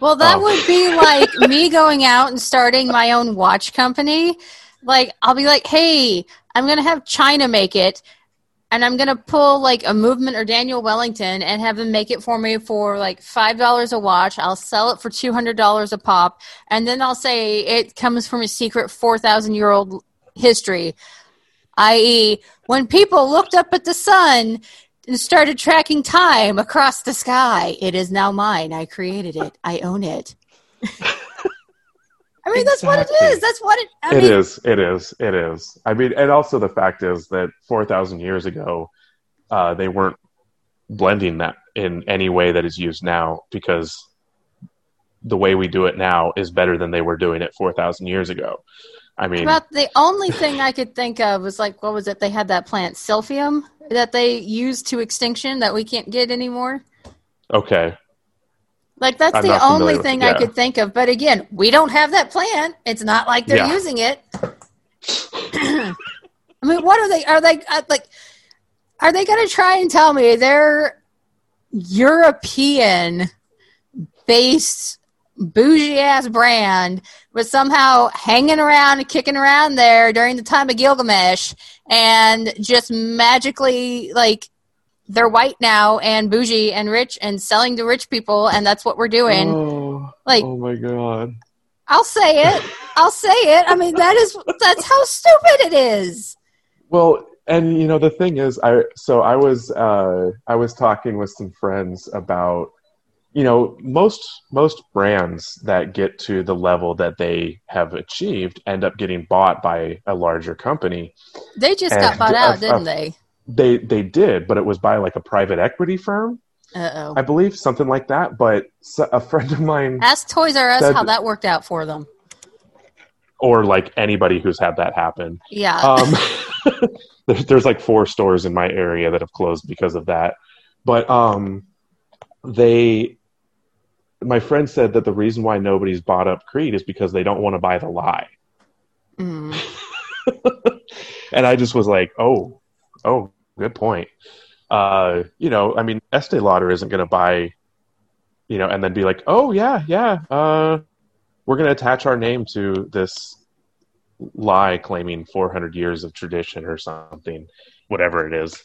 Well, that Oh. would be like me going out and starting my own watch company. Like, I'll be like, hey, I'm going to have China make it, and I'm going to pull like a movement or Daniel Wellington and have them make it for me for like $5 a watch. I'll sell it for $200 a pop, and then I'll say it comes from a secret 4,000 year old history, i.e., when people looked up at the sun and started tracking time across the sky. It is now mine. I created it. I own it. I mean, that's what it is. That's what it. I It mean, is. It is. It is. I mean, and also the fact is that four thousand years ago, uh, they weren't blending that in any way that is used now because the way we do it now is better than they were doing it four thousand years ago. I mean, About the only thing I could think of was like, what was it? They had that plant Silphium that they used to extinction that we can't get anymore. okay, Like that's I'm the only with- thing yeah. I could think of. But again, we don't have that plant. It's not like they're Yeah. using it. I mean, what are they? Are they uh, like? Are they going to try and tell me they're European based bougie ass brand was somehow hanging around and kicking around there during the time of Gilgamesh and just magically like they're white now and bougie and rich and selling to rich people and that's what we're doing. oh, Like oh my god. I'll say it. I'll say it. I mean that is that's how stupid it is. Well, and you know the thing is, I so I was uh, I was talking with some friends about you know most most brands that get to the level that they have achieved end up getting bought by a larger company. They just And got bought a- out, a- didn't they? They they did, but it was by like a private equity firm, Uh oh. I believe, something like that. But a friend of mine, asked Toys R Us That- how that worked out for them. or like anybody who's had that happen, Yeah. um, there's, there's like four stores in my area that have closed because of that. But um, they, my friend said that the reason why nobody's bought up Creed is because they don't want to buy the lie. Mm. and I just was like, oh, oh, good point. Uh, you know, I mean, Estee Lauder isn't going to buy, you know, and then be like, oh yeah, yeah, uh, we're going to attach our name to this lie claiming 400 years of tradition or something, whatever it is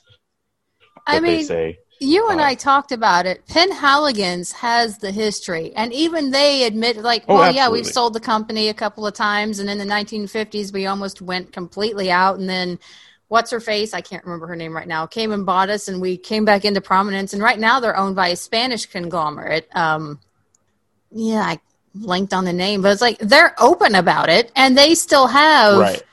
I they say. You and uh, I talked about it. Penhaligon's has the history, and even they admit, like, Oh, well, yeah, we've sold the company a couple of times, and in the 1950s, we almost went completely out, and then what's her face? I can't remember her name right now. Came and bought us, and we came back into prominence. And right now, they're owned by a Spanish conglomerate. Um, yeah, I blanked on the name, but it's like they're open about it, and they still have Right.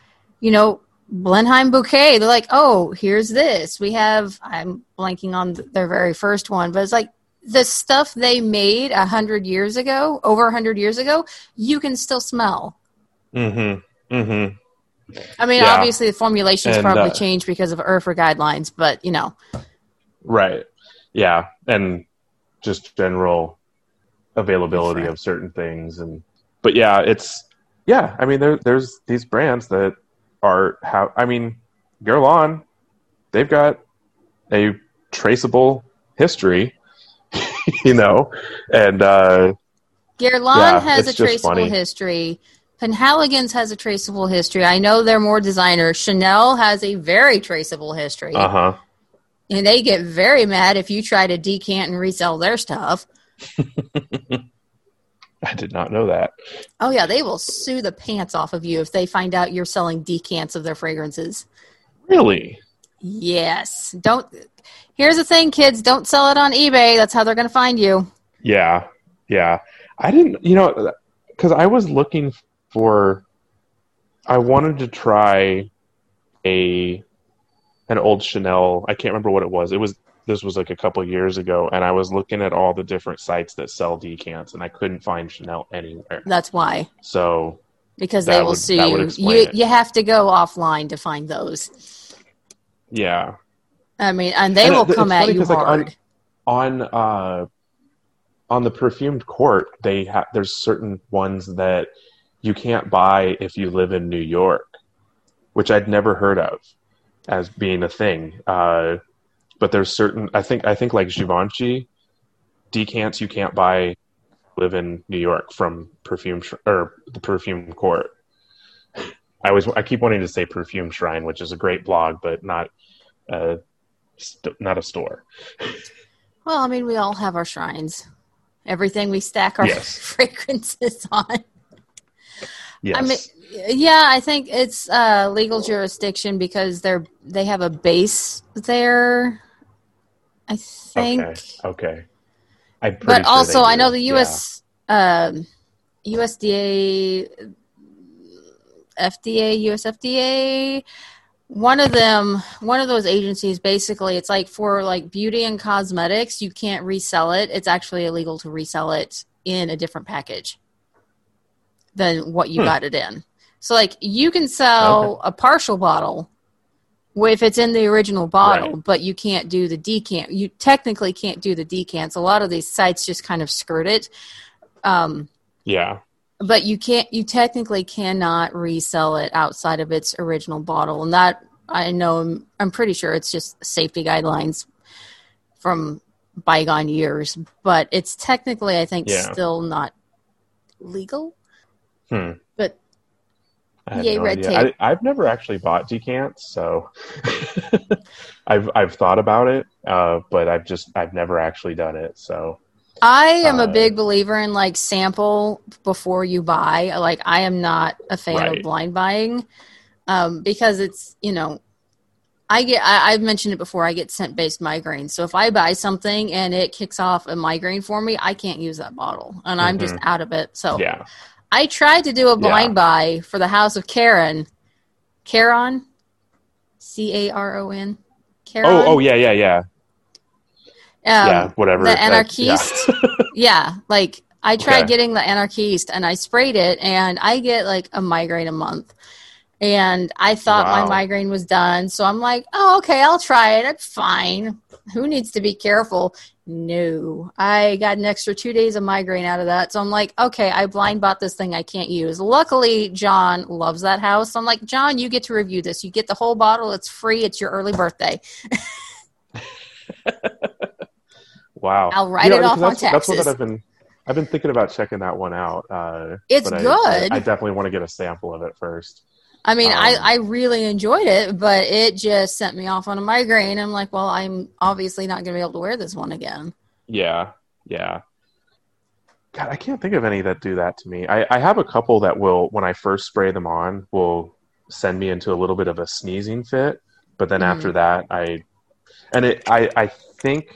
you know, Blenheim Bouquet. They're like, oh, here's this. We have, I'm blanking on their very first one, but it's like the stuff they made a hundred years ago, over a hundred years ago, you can still smell. Mm-hmm. Mm-hmm. I mean, Yeah. obviously the formulations And, probably uh, changed because of IFRA guidelines, but you know, Right. Yeah. And just general availability Right. of certain things and but yeah, it's yeah, I mean there there's these brands that are how I mean Guerlain, they've got a traceable history, you know, and uh Guerlain Yeah, has a traceable funny. history. Penhaligon's has a traceable history. I know they're more designer. Chanel has a very traceable history. uh-huh. And they get very mad if you try to decant and resell their stuff. I did not know that. Oh yeah, they will sue the pants off of you if they find out you're selling decants of their fragrances. Really? Yes. Don't Here's the thing, kids, don't sell it on eBay. That's how they're going to find you. Yeah, yeah. I didn't, you know, because I was looking for. I wanted to try a an old Chanel. I can't remember what it was. It was this was like a couple years ago, and I was looking at all the different sites that sell decants, and I couldn't find Chanel anywhere. That's why. So Because they will would- sue you. You it. you have to go offline to find those. yeah, I mean, and they And will it- come at you 'cause, like, on- hard. on uh on the perfumed court they have there's certain ones that you can't buy if you live in New York, which I'd never heard of as being a thing. Uh, but there's certain I think I think like Givenchy decants you can't buy live in New York from perfume sh- or the perfume court. I always I keep wanting to say perfume shrine, which is a great blog, but not uh, st- not a store. Well, I mean, we all have our shrines. Everything we stack our Yes. fragrances on. Yes. I mean, yeah, I think it's uh, legal jurisdiction because they're they have a base there. I think, okay. Okay. I'm but sure also I know the Yeah. U.S. um USDA, FDA, USFDA. One of them, one of those agencies, basically, it's like for like beauty and cosmetics, you can't resell it. It's actually illegal to resell it in a different package than what you Hmm. got it in. So, like, you can sell a partial bottle if it's in the original bottle, Right. but you can't do the decant. You technically can't do the decants. A lot of these sites just kind of skirt it. Um, Yeah. but you can't you technically cannot resell it outside of its original bottle and that i know i'm, I'm pretty sure it's just safety guidelines from bygone years but it's technically i think Yeah. still not legal Hmm. I Yay, no red idea. tape. I, I've never actually bought decants, so I've I've thought about it, uh, but I've just I've never actually done it. So i am a Uh, big believer in like sample before you buy like i am not a fan Right. of blind buying um, because it's you know I get I, I've mentioned it before. I get scent based migraines. So if I buy something and it kicks off a migraine for me, I can't use that bottle, and I'm just out of it. So yeah, I tried to do a blind buy for the House of Karen, Caron, C A R O N. Caron. oh oh yeah yeah yeah Um, yeah whatever the that- anarchist. yeah. yeah, like I tried Okay. getting the anarchist and I sprayed it and I get like a migraine a month. And I thought my migraine was done. So I'm like, oh, okay, I'll try it. It's fine. Who needs to be careful? No. I got an extra two days of migraine out of that. So I'm like, okay, I blind bought this thing I can't use. Luckily, John loves that house. I'm like, John, you get to review this. You get the whole bottle. It's free. It's your early birthday. wow I'll write You know, it off on that's, that's what. I've been I've been thinking about checking that one out. Uh, It's but I- good. I, I definitely want to get a sample of it first. I mean, I, Um, I really enjoyed it, but it just sent me off on a migraine. I'm like, well, I'm obviously not going to be able to wear this one again. Yeah, yeah. God, I can't think of any that do that to me. I, I have a couple that will, when I first spray them on, will send me into a little bit of a sneezing fit. But then Mhm. after that, I, and it, I, I think,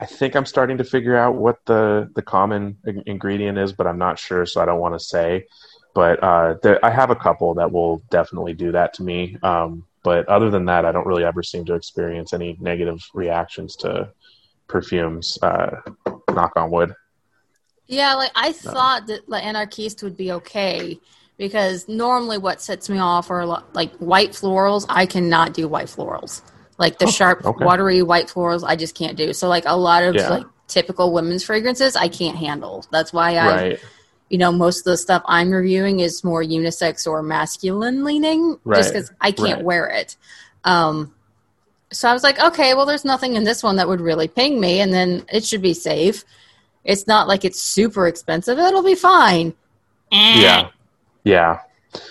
I think I'm starting to figure out what the the common ingredient is, but I'm not sure, so I don't want to say. But uh, there, I have a couple that will definitely do that to me. Um, but other than that, I don't really ever seem to experience any negative reactions to perfumes. Uh, knock on wood. Yeah, like I thought that the anarchist would be okay because normally what sets me off are like white florals. I cannot do white florals. Like the Oh, sharp, okay. watery white florals, I just can't do. So like a lot of Yeah. like typical women's fragrances, I can't handle. That's why I Right. You know, most of the stuff I'm reviewing is more unisex or masculine leaning, just because I can't right. wear it. Um, so I was like, okay, well, there's nothing in this one that would really ping me, and then it should be safe. It's not like it's super expensive; it'll be fine. Eh. Yeah. Yeah.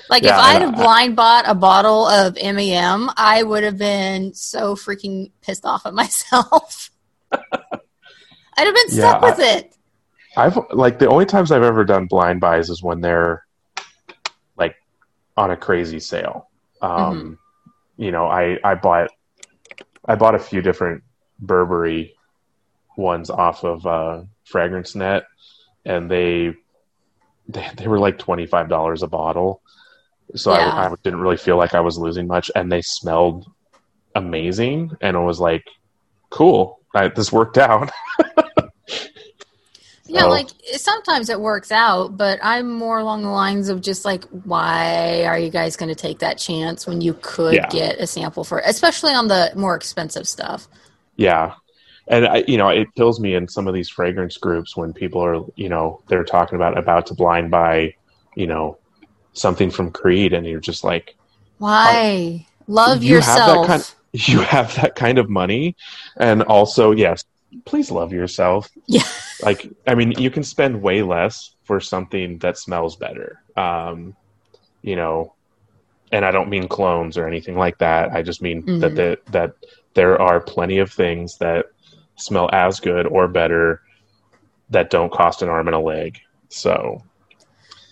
Like Yeah, if I'd have I- blind bought a bottle of MEM, I would have been so freaking pissed off at myself. I'd have been Yeah, stuck with it. I've like the only times I've ever done blind buys is when they're like on a crazy sale. Um, You know, I I bought I bought a few different Burberry ones off of uh, Fragrance Net, and they they, they were like twenty five dollars a bottle. So Yeah. I, I didn't really feel like I was losing much, and they smelled amazing, and it was like cool. I, this worked out. Yeah, like sometimes it works out, but I'm more along the lines of just like, why are you guys going to take that chance when you could Yeah. get a sample for, especially on the more expensive stuff? Yeah. And I, you know, it kills me in some of these fragrance groups when people are, you know, they're talking about about to blind buy, you know, something from Creed, and you're just like, why love you have that yourself? kind- you have that kind of money, and also yes, please love yourself. Yeah. Like I mean, you can spend way less for something that smells better. Um, you know, and I don't mean clones or anything like that. I just mean that Mhm. the, that there are plenty of things that smell as good or better that don't cost an arm and a leg. So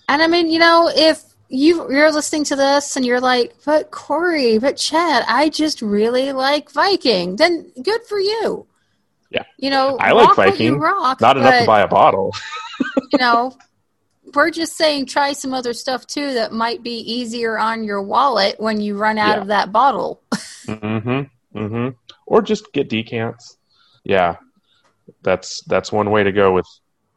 And I mean, you know, if you you're listening to this and you're like, but Corey, but Chad, I just really like Viking, then good for you. Yeah. You know, I like rock what you Viking. rock, not enough to buy a bottle. You know, we're just saying try some other stuff too that might be easier on your wallet when you run out Yeah. of that bottle. mm-hmm. Mm-hmm. Or just get decants. Yeah. That's that's one way to go with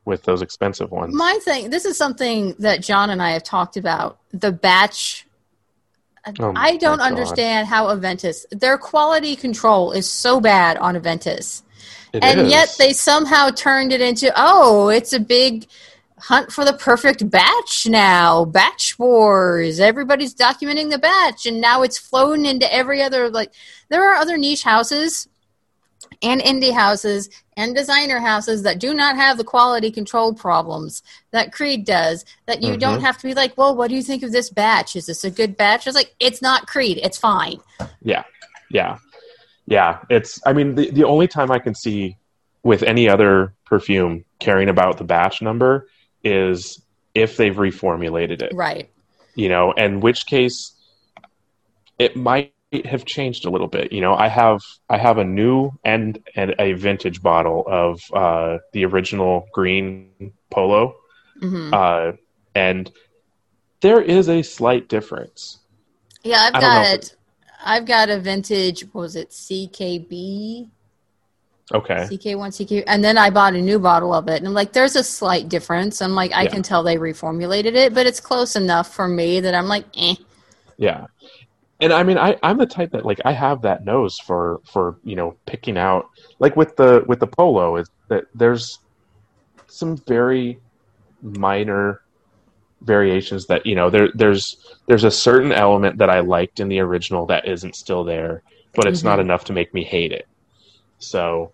with those expensive ones. My thing, this is something that John and I have talked about. The batch. Oh I don't understand how Aventus, their quality control is so bad on Aventus. It and is. yet they somehow turned it into, oh, it's a big hunt for the perfect batch now. Batch wars. Everybody's documenting the batch. And now it's flown into every other, like, there are other niche houses and indie houses and designer houses that do not have the quality control problems that Creed does. That you don't Mhm. have to be like, well, what do you think of this batch? Is this a good batch? It's like, it's not Creed. It's fine. Yeah. Yeah. Yeah. It's I mean the, the only time I can see with any other perfume caring about the batch number is if they've reformulated it. Right. You know, in which case it might have changed a little bit. You know, I have I have a new and, and a vintage bottle of uh, the original green polo. hmm Uh, and there is a slight difference. Yeah, I've I don't if got I've got a vintage what was it, CKB? Okay. CK1, CK and then I bought a new bottle of it and I'm like, there's a slight difference. I'm like, I Yeah. can tell they reformulated it, but it's close enough for me that I'm like, eh. Yeah. And I mean I, I'm the type that like I have that nose for for, you know, picking out like with the with the polo is that there's some very minor variations that, you know, there there's there's a certain element that I liked in the original that isn't still there, but it's not Mhm. enough to make me hate it. So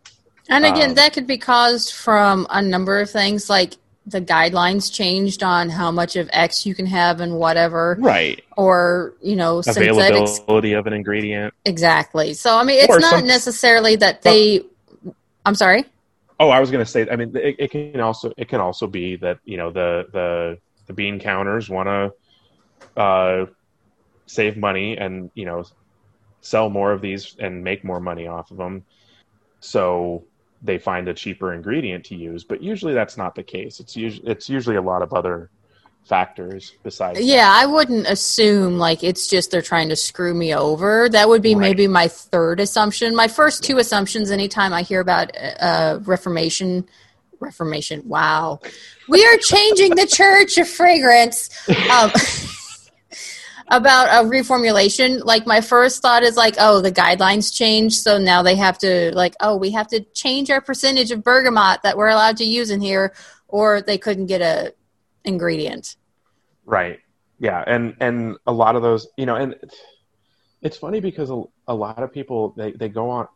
And again, Um, that could be caused from a number of things like the guidelines changed on how much of X you can have and whatever, Right. or you know, synthetics Availability of an ingredient. exactly. So I mean, it's Or not some- necessarily that they. I'm sorry. Oh, I was going to say. I mean, it, it can also it can also be that you know the the the bean counters want to uh, save money and you know sell more of these and make more money off of them, so they find a cheaper ingredient to use. But usually that's not the case. It's usually it's usually a lot of other factors besides. that. Yeah, I wouldn't assume like it's just they're trying to screw me over. That would be Right. maybe my third assumption. My first two assumptions anytime I hear about uh reformation reformation. Wow. We are changing the church of fragrance. Um about a reformulation like my first thought is like oh the guidelines changed so now they have to like oh we have to change our percentage of bergamot that we're allowed to use in here or they couldn't get a ingredient Right. Yeah, and and a lot of those, you know, and it's funny because a, a lot of people they they go on.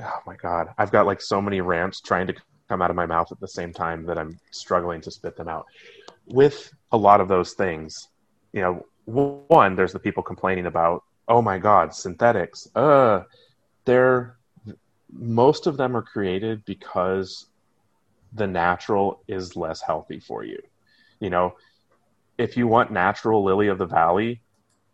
Oh my god, I've got like so many rants trying to come out of my mouth at the same time that I'm struggling to spit them out. With a lot of those things, you know, one there's the people complaining about, oh my god, synthetics. Uh, they're most of them are created because the natural is less healthy for you. You know, if you want natural lily of the valley,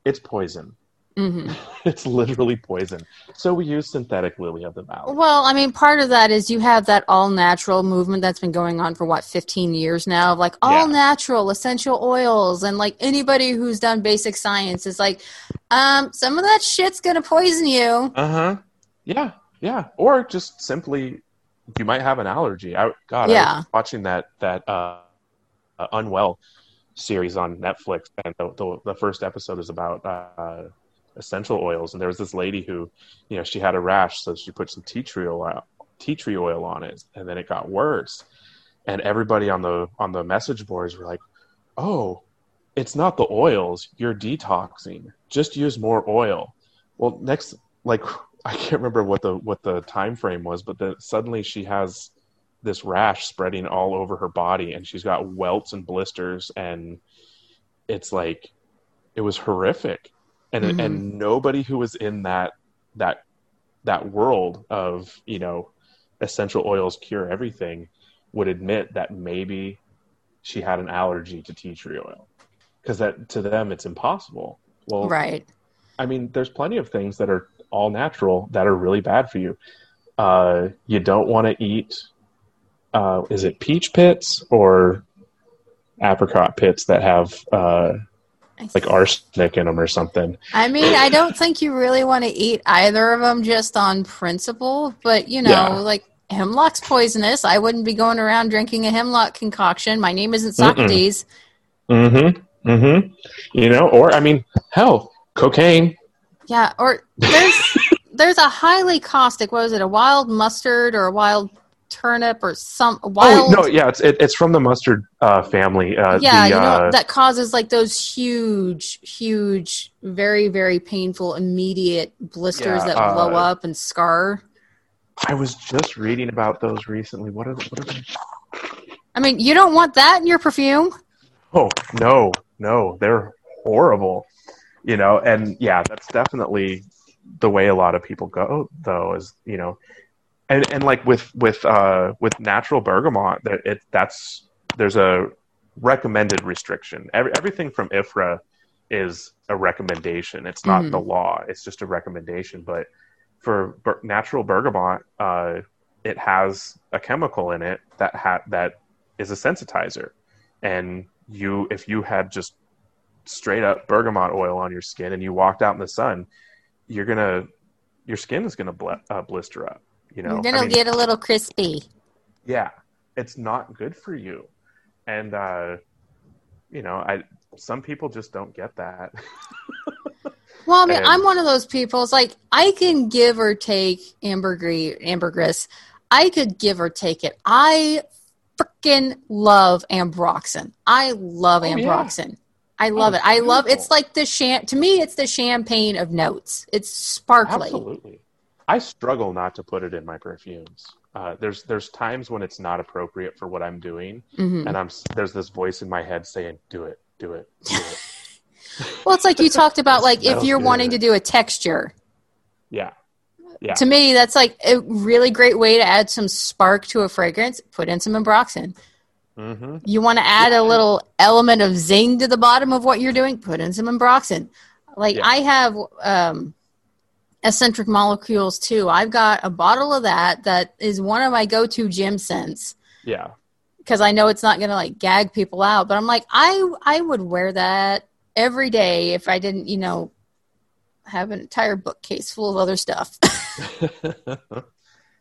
it's poison. Hmm It's literally poison. So we use synthetic lily of the valley. Well, I mean, part of that is you have that all natural movement that's been going on for what, 15 years now, of like all Yeah. natural essential oils. And like anybody who's done basic science is like, um, some of that shit's going to poison you. Uh huh. Yeah, yeah. Or just simply, you might have an allergy. I God, I Yeah. was watching that that uh, uh, Unwell series on Netflix, and the, the the first episode is about uh, essential oils. And there was this lady who, you know, she had a rash, so she put some tea tree oil tea tree oil on it, and then it got worse. And everybody on the on the message boards were like, "Oh, it's not the oils you're detoxing just use more oil well next like i can't remember what the what the time frame was but then suddenly she has this rash spreading all over her body and she's got welts and blisters and it's like it was horrific and Mhm. and nobody who was in that that that world of you know essential oils cure everything would admit that maybe she had an allergy to tea tree oil because that to them it's impossible well Right. i mean there's plenty of things that are all natural that are really bad for you uh, you don't want to eat uh, is it peach pits or apricot pits that have uh, like arsenic in them or something I mean, I don't think you really want to eat either of them just on principle, but you know, Yeah. like hemlock's poisonous. I wouldn't be going around drinking a hemlock concoction. My name isn't Socrates. mm-hmm mm-hmm you know or i mean hell cocaine Yeah, or there's there's a highly caustic. What was it? A wild mustard or a wild turnip or some wild? oh no yeah it's it, it's from the mustard uh, family uh, yeah, the, you know uh, that causes like those huge, huge, very, very painful, immediate blisters Yeah, that blow uh, up and scar. i was just reading about those recently what are, what are they I mean, you don't want that in your perfume. Oh no, no, they're horrible. You know, and yeah, that's definitely the way a lot of people go. Though is you know, and and like with with uh with natural bergamot, that it that's there's a recommended restriction. Every, everything from IFRA is a recommendation. It's not Mhm. the law. It's just a recommendation. But for ber- natural bergamot, uh, it has a chemical in it that ha- that is a sensitizer, and you if you had just straight up bergamot oil on your skin and you walked out in the sun, you're gonna your skin is gonna bl- uh, blister up. You know, then I it'll mean, get a little crispy. yeah, it's not good for you, and uh, you know, I some people just don't get that. Well, I mean, And- I'm one of those people. It's like I can give or take ambergris. Ambergris, I could give or take it. I freaking love ambroxan. I love Oh, yeah. ambroxan. I love it's it. I love. It's like the sham. To me, it's the champagne of notes. It's sparkly. Absolutely. I struggle not to put it in my perfumes. Uh, there's there's times when it's not appropriate for what I'm doing, Mhm. and I'm there's this voice in my head saying, "Do it, do it, do it." Well, it's like you talked about, like if you're wanting to do a texture. yeah, Yeah. To me, that's like a really great way to add some spark to a fragrance. Put in some ambroxan. hmm You want to add a little element of zing to the bottom of what you're doing? Put in some ambroxan. Like Yeah. I have um, Escentric Molecules too. I've got a bottle of that that is one of my go-to gym scents yeah, because I know it's not going to like gag people out. But I'm like, I I would wear that every day if I didn't, you know, have an entire bookcase full of other stuff.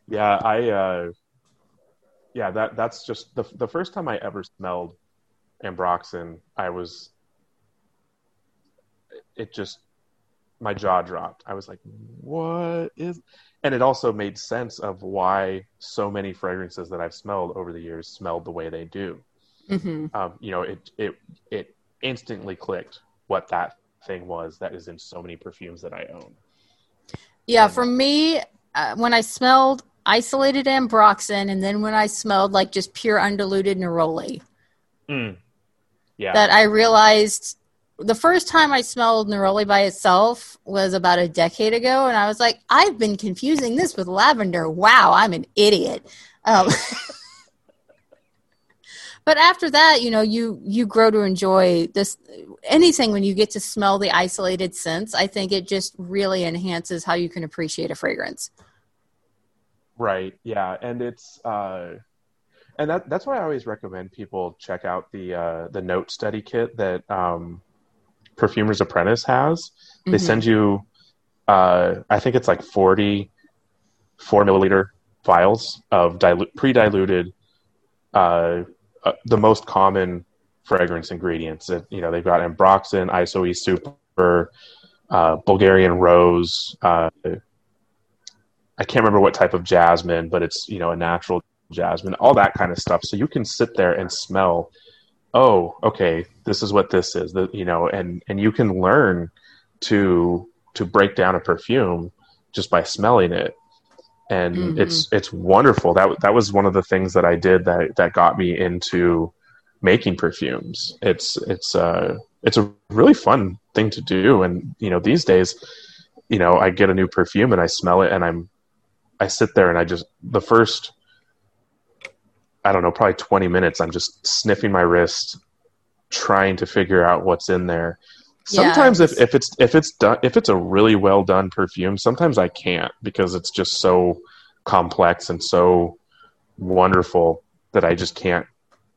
yeah. I uh, yeah that that's just the the first time I ever smelled ambroxan. I was it just my jaw dropped. I was like, "What is?" And it also made sense of why so many fragrances that I've smelled over the years smelled the way they do. hmm Um, you know, it it it instantly clicked what that thing was that is in so many perfumes that I own. Yeah, for me, uh, when I smelled isolated ambroxan, and then when I smelled like just pure undiluted neroli, Mm. Yeah, that I realized the first time I smelled neroli by itself was about a decade ago, and I was like, I've been confusing this with lavender. Wow, I'm an idiot. Um, but after that, you know, you you grow to enjoy this anything when you get to smell the isolated scents. I think it just really enhances how you can appreciate a fragrance. Right. Yeah, and it's uh, and that that's why I always recommend people check out the uh, the note study kit that um, Perfumer's Apprentice has. They Mhm. send you, uh, I think it's like forty four milliliter vials of dilu- pre-diluted, uh, uh, the most common fragrance ingredients. That you know they've got ambroxan, isoe super, uh, Bulgarian rose. Uh, I can't remember what type of jasmine, but it's you know a natural jasmine, all that kind of stuff. So you can sit there and smell oh, okay, this is what this is. That you know, and and you can learn to to break down a perfume just by smelling it and mm-hmm. it's it's wonderful that that was one of the things that I did that that got me into making perfumes it's it's uh it's a really fun thing to do and you know these days you know I get a new perfume and I smell it and I'm I sit there and I just the first I don't know probably 20 minutes I'm just sniffing my wrist trying to figure out what's in there Sometimes if, if it's if it's done if it's a really well done perfume, sometimes I can't because it's just so complex and so wonderful that I just can't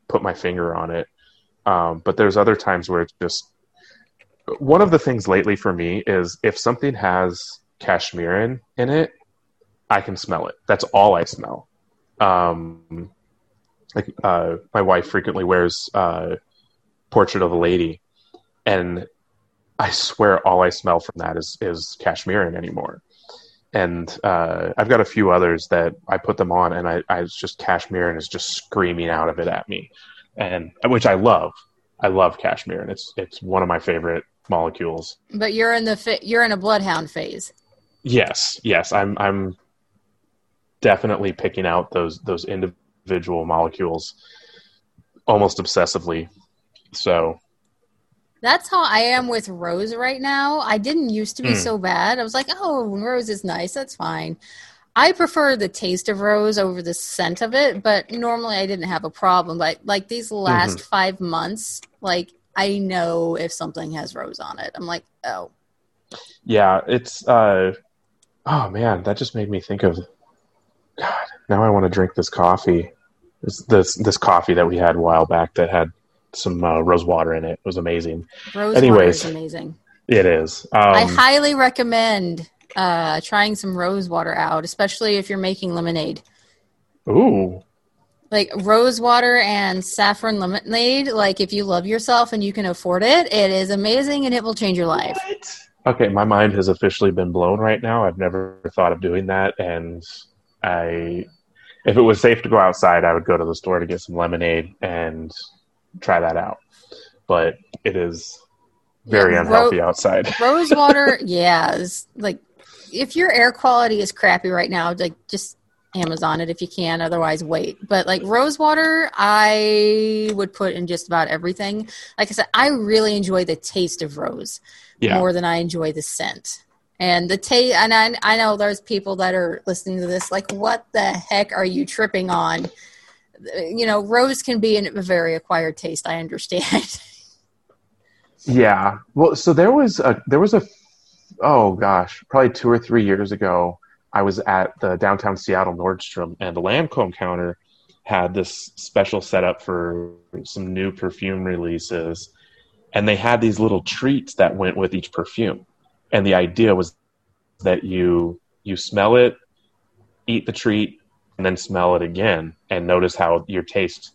put my finger on it. Um, but there's other times where it's just one of the things lately for me is if something has cashmere in it, I can smell it. That's all I smell. Um, like uh, my wife frequently wears uh, Portrait of a Lady, and I swear all I smell from that is is cashmere anymore. And uh, I've got a few others that I put them on, and I, I just cashmere and is just screaming out of it at me, and which I love. I love cashmere, and it's it's one of my favorite molecules. But you're in the you're in a bloodhound phase. Yes, yes, I'm I'm definitely picking out those those individual molecules almost obsessively. So that's how I am with Rose right now. I didn't used to be mm. so bad. I was like, oh, Rose is nice. That's fine. I prefer the taste of rose over the scent of it, but normally I didn't have a problem. But like these last mm-hmm. five months, like I know if something has rose on it. I'm like, oh. Yeah, it's uh oh man, that just made me think of God, now I want to drink this coffee. This this this coffee that we had a while back that had some uh, rose water in it. It was amazing. Rose Anyways, water is amazing. It is. Um, I highly recommend uh, trying some rose water out, especially if you're making lemonade. Ooh. Like rose water and saffron lemonade. Like if you love yourself and you can afford it, it is amazing and it will change your life. What? Okay, my mind has officially been blown right now. I've never thought of doing that, and I, if it was safe to go outside, I would go to the store to get some lemonade and try that out. But it is very yeah, unhealthy ro- outside. rose water, yeah, is like if your air quality is crappy right now, like just Amazon it if you can. Otherwise, wait. But like rose water, I would put in just about everything. Like I said, I really enjoy the taste of rose yeah. more than I enjoy the scent. And the taste, and I, I know there's people that are listening to this like, what the heck are you tripping on? you know, rose can be a very acquired taste. I understand. yeah. Well, so there was a there was a oh gosh, probably two or three years ago. I was at the downtown Seattle Nordstrom, and the Lancome counter had this special setup for some new perfume releases, and they had these little treats that went with each perfume. And the idea was that you you smell it, eat the treat, and then smell it again and notice how your taste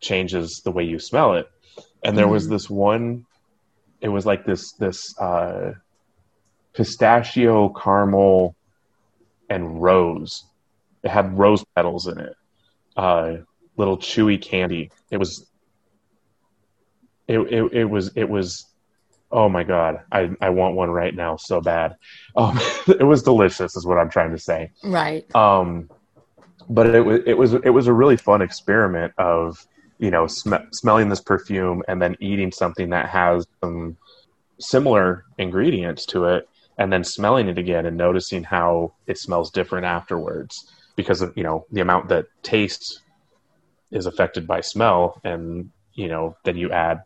changes the way you smell it. And there was this one, it was like this this uh, pistachio caramel and rose. It had rose petals in it, uh, little chewy candy. It was. It, it, it was it was oh my god. I i want one right now so bad. Um it was delicious is what i'm trying to say. Right. Um but it was it was it was a really fun experiment of you know sm- smelling this perfume and then eating something that has some similar ingredients to it and then smelling it again and noticing how it smells different afterwards because of you know the amount that taste is affected by smell and you know then you add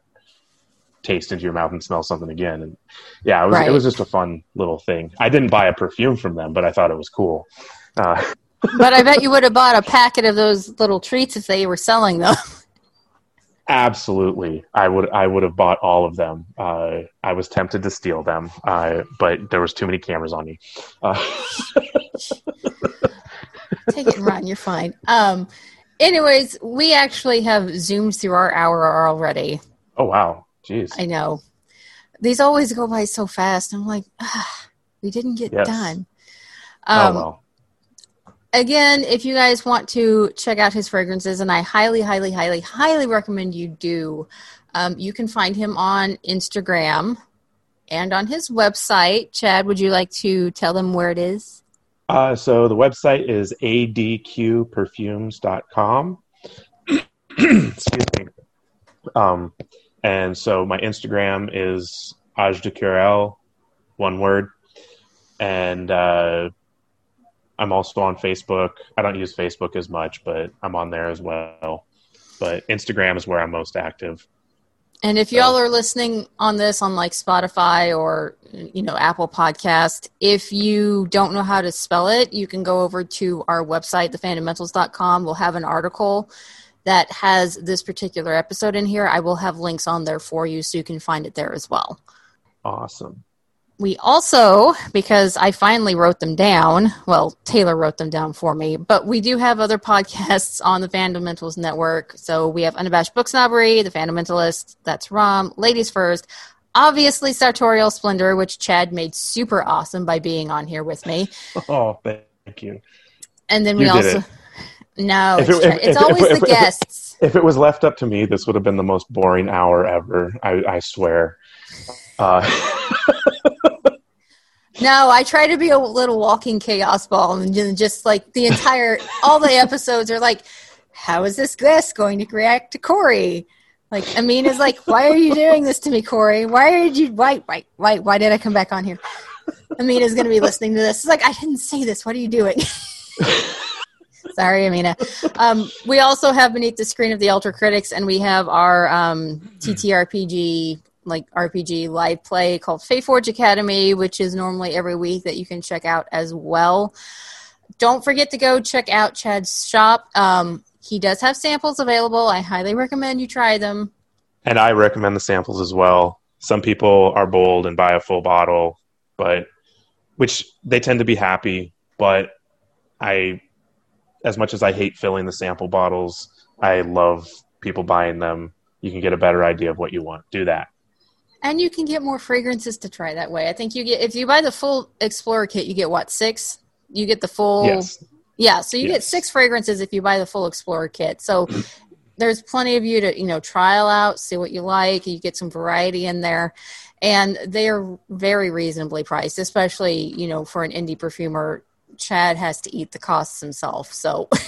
taste into your mouth and smell something again and yeah it was, right. it was just a fun little thing i didn't buy a perfume from them but i thought it was cool uh, but I bet you would have bought a packet of those little treats if they were selling them. Absolutely, I would. I would have bought all of them. Uh, I was tempted to steal them, uh, but there was too many cameras on me. Uh, Take it and run. You're fine. Um, anyways, we actually have zoomed through our hour already. Oh wow, jeez. I know. These always go by so fast. I'm like, ah, we didn't get yes. done. Oh, um, oh well again, if you guys want to check out his fragrances, and I highly, highly, highly, highly recommend you do, Um, you can find him on Instagram and on his website. Chad, would you like to tell them where it is? Uh, so the website is adqperfumes.com. Excuse me. Um, and so my Instagram is Aj de Curel, one word. And uh, I'm also on Facebook. I don't use Facebook as much, but I'm on there as well. But Instagram is where I'm most active. And if y'all are listening on this on like Spotify or you know Apple Podcast, if you don't know how to spell it, you can go over to our website, thefandomentals.com. We'll have an article that has this particular episode in here. I will have links on there for you so you can find it there as well. Awesome. We also, because I finally wrote them down, well, Taylor wrote them down for me, but we do have other podcasts on the Fandomentals Network. So we have Unabashed Book Snobbery, The Fandamentalist, that's Rom, Ladies First, obviously Sartorial Splendor, which Chad made super awesome by being on here with me. Oh, thank you. And then we You did also. it. No, If it's, it- if- it's if- always the guests. If it was left up to me, this would have been the most boring hour ever. I, I swear. Uh, No, I try to be a little walking chaos ball and just like the entire all the episodes are like, how is this guest going to react to Corey? Like Amina's like, why are you doing this to me, Corey? Why did you why why why why did I come back on here? Amina's gonna be listening to this. It's like I didn't say this. What are you doing? Sorry, Amina. Um, we also have beneath the screen of the Ultra Critics, and we have our um, TTRPG like RPG live play called Fayforge Academy, which is normally every week that you can check out as well. Don't forget to go check out Chad's shop. Um, he does have samples available. I highly recommend you try them. and I recommend the samples as well. Some people are bold and buy a full bottle, but which they tend to be happy. But I, as much as I hate filling the sample bottles, I love people buying them. You can get a better idea of what you want. Do that. And you can get more fragrances to try that way. I think you get if you buy the full Explorer kit, you get what six? You get the full Yes. Yeah, so you get six fragrances if you buy the full Explorer kit. So there's plenty of you to you know trial out, see what you like. You get some variety in there, and they are very reasonably priced, especially you know for an indie perfumer. Chad has to eat the costs himself, so.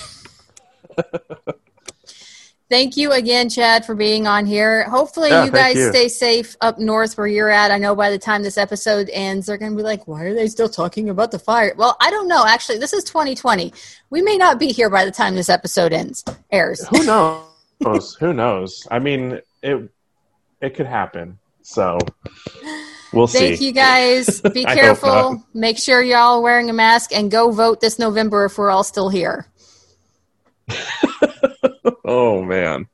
Thank you again, Chad, for being on here. Hopefully, Yeah, you guys you. stay safe up north where you're at. I know by the time this episode ends, they're going to be like, why are they still talking about the fire? Well, I don't know. Actually, this is 2020. We may not be here by the time this episode ends, airs. Who knows? Who knows? I mean, it it could happen. So we'll Thank see. you guys. Be careful. Make sure you're all wearing a mask and go vote this November if we're all still here. Oh man.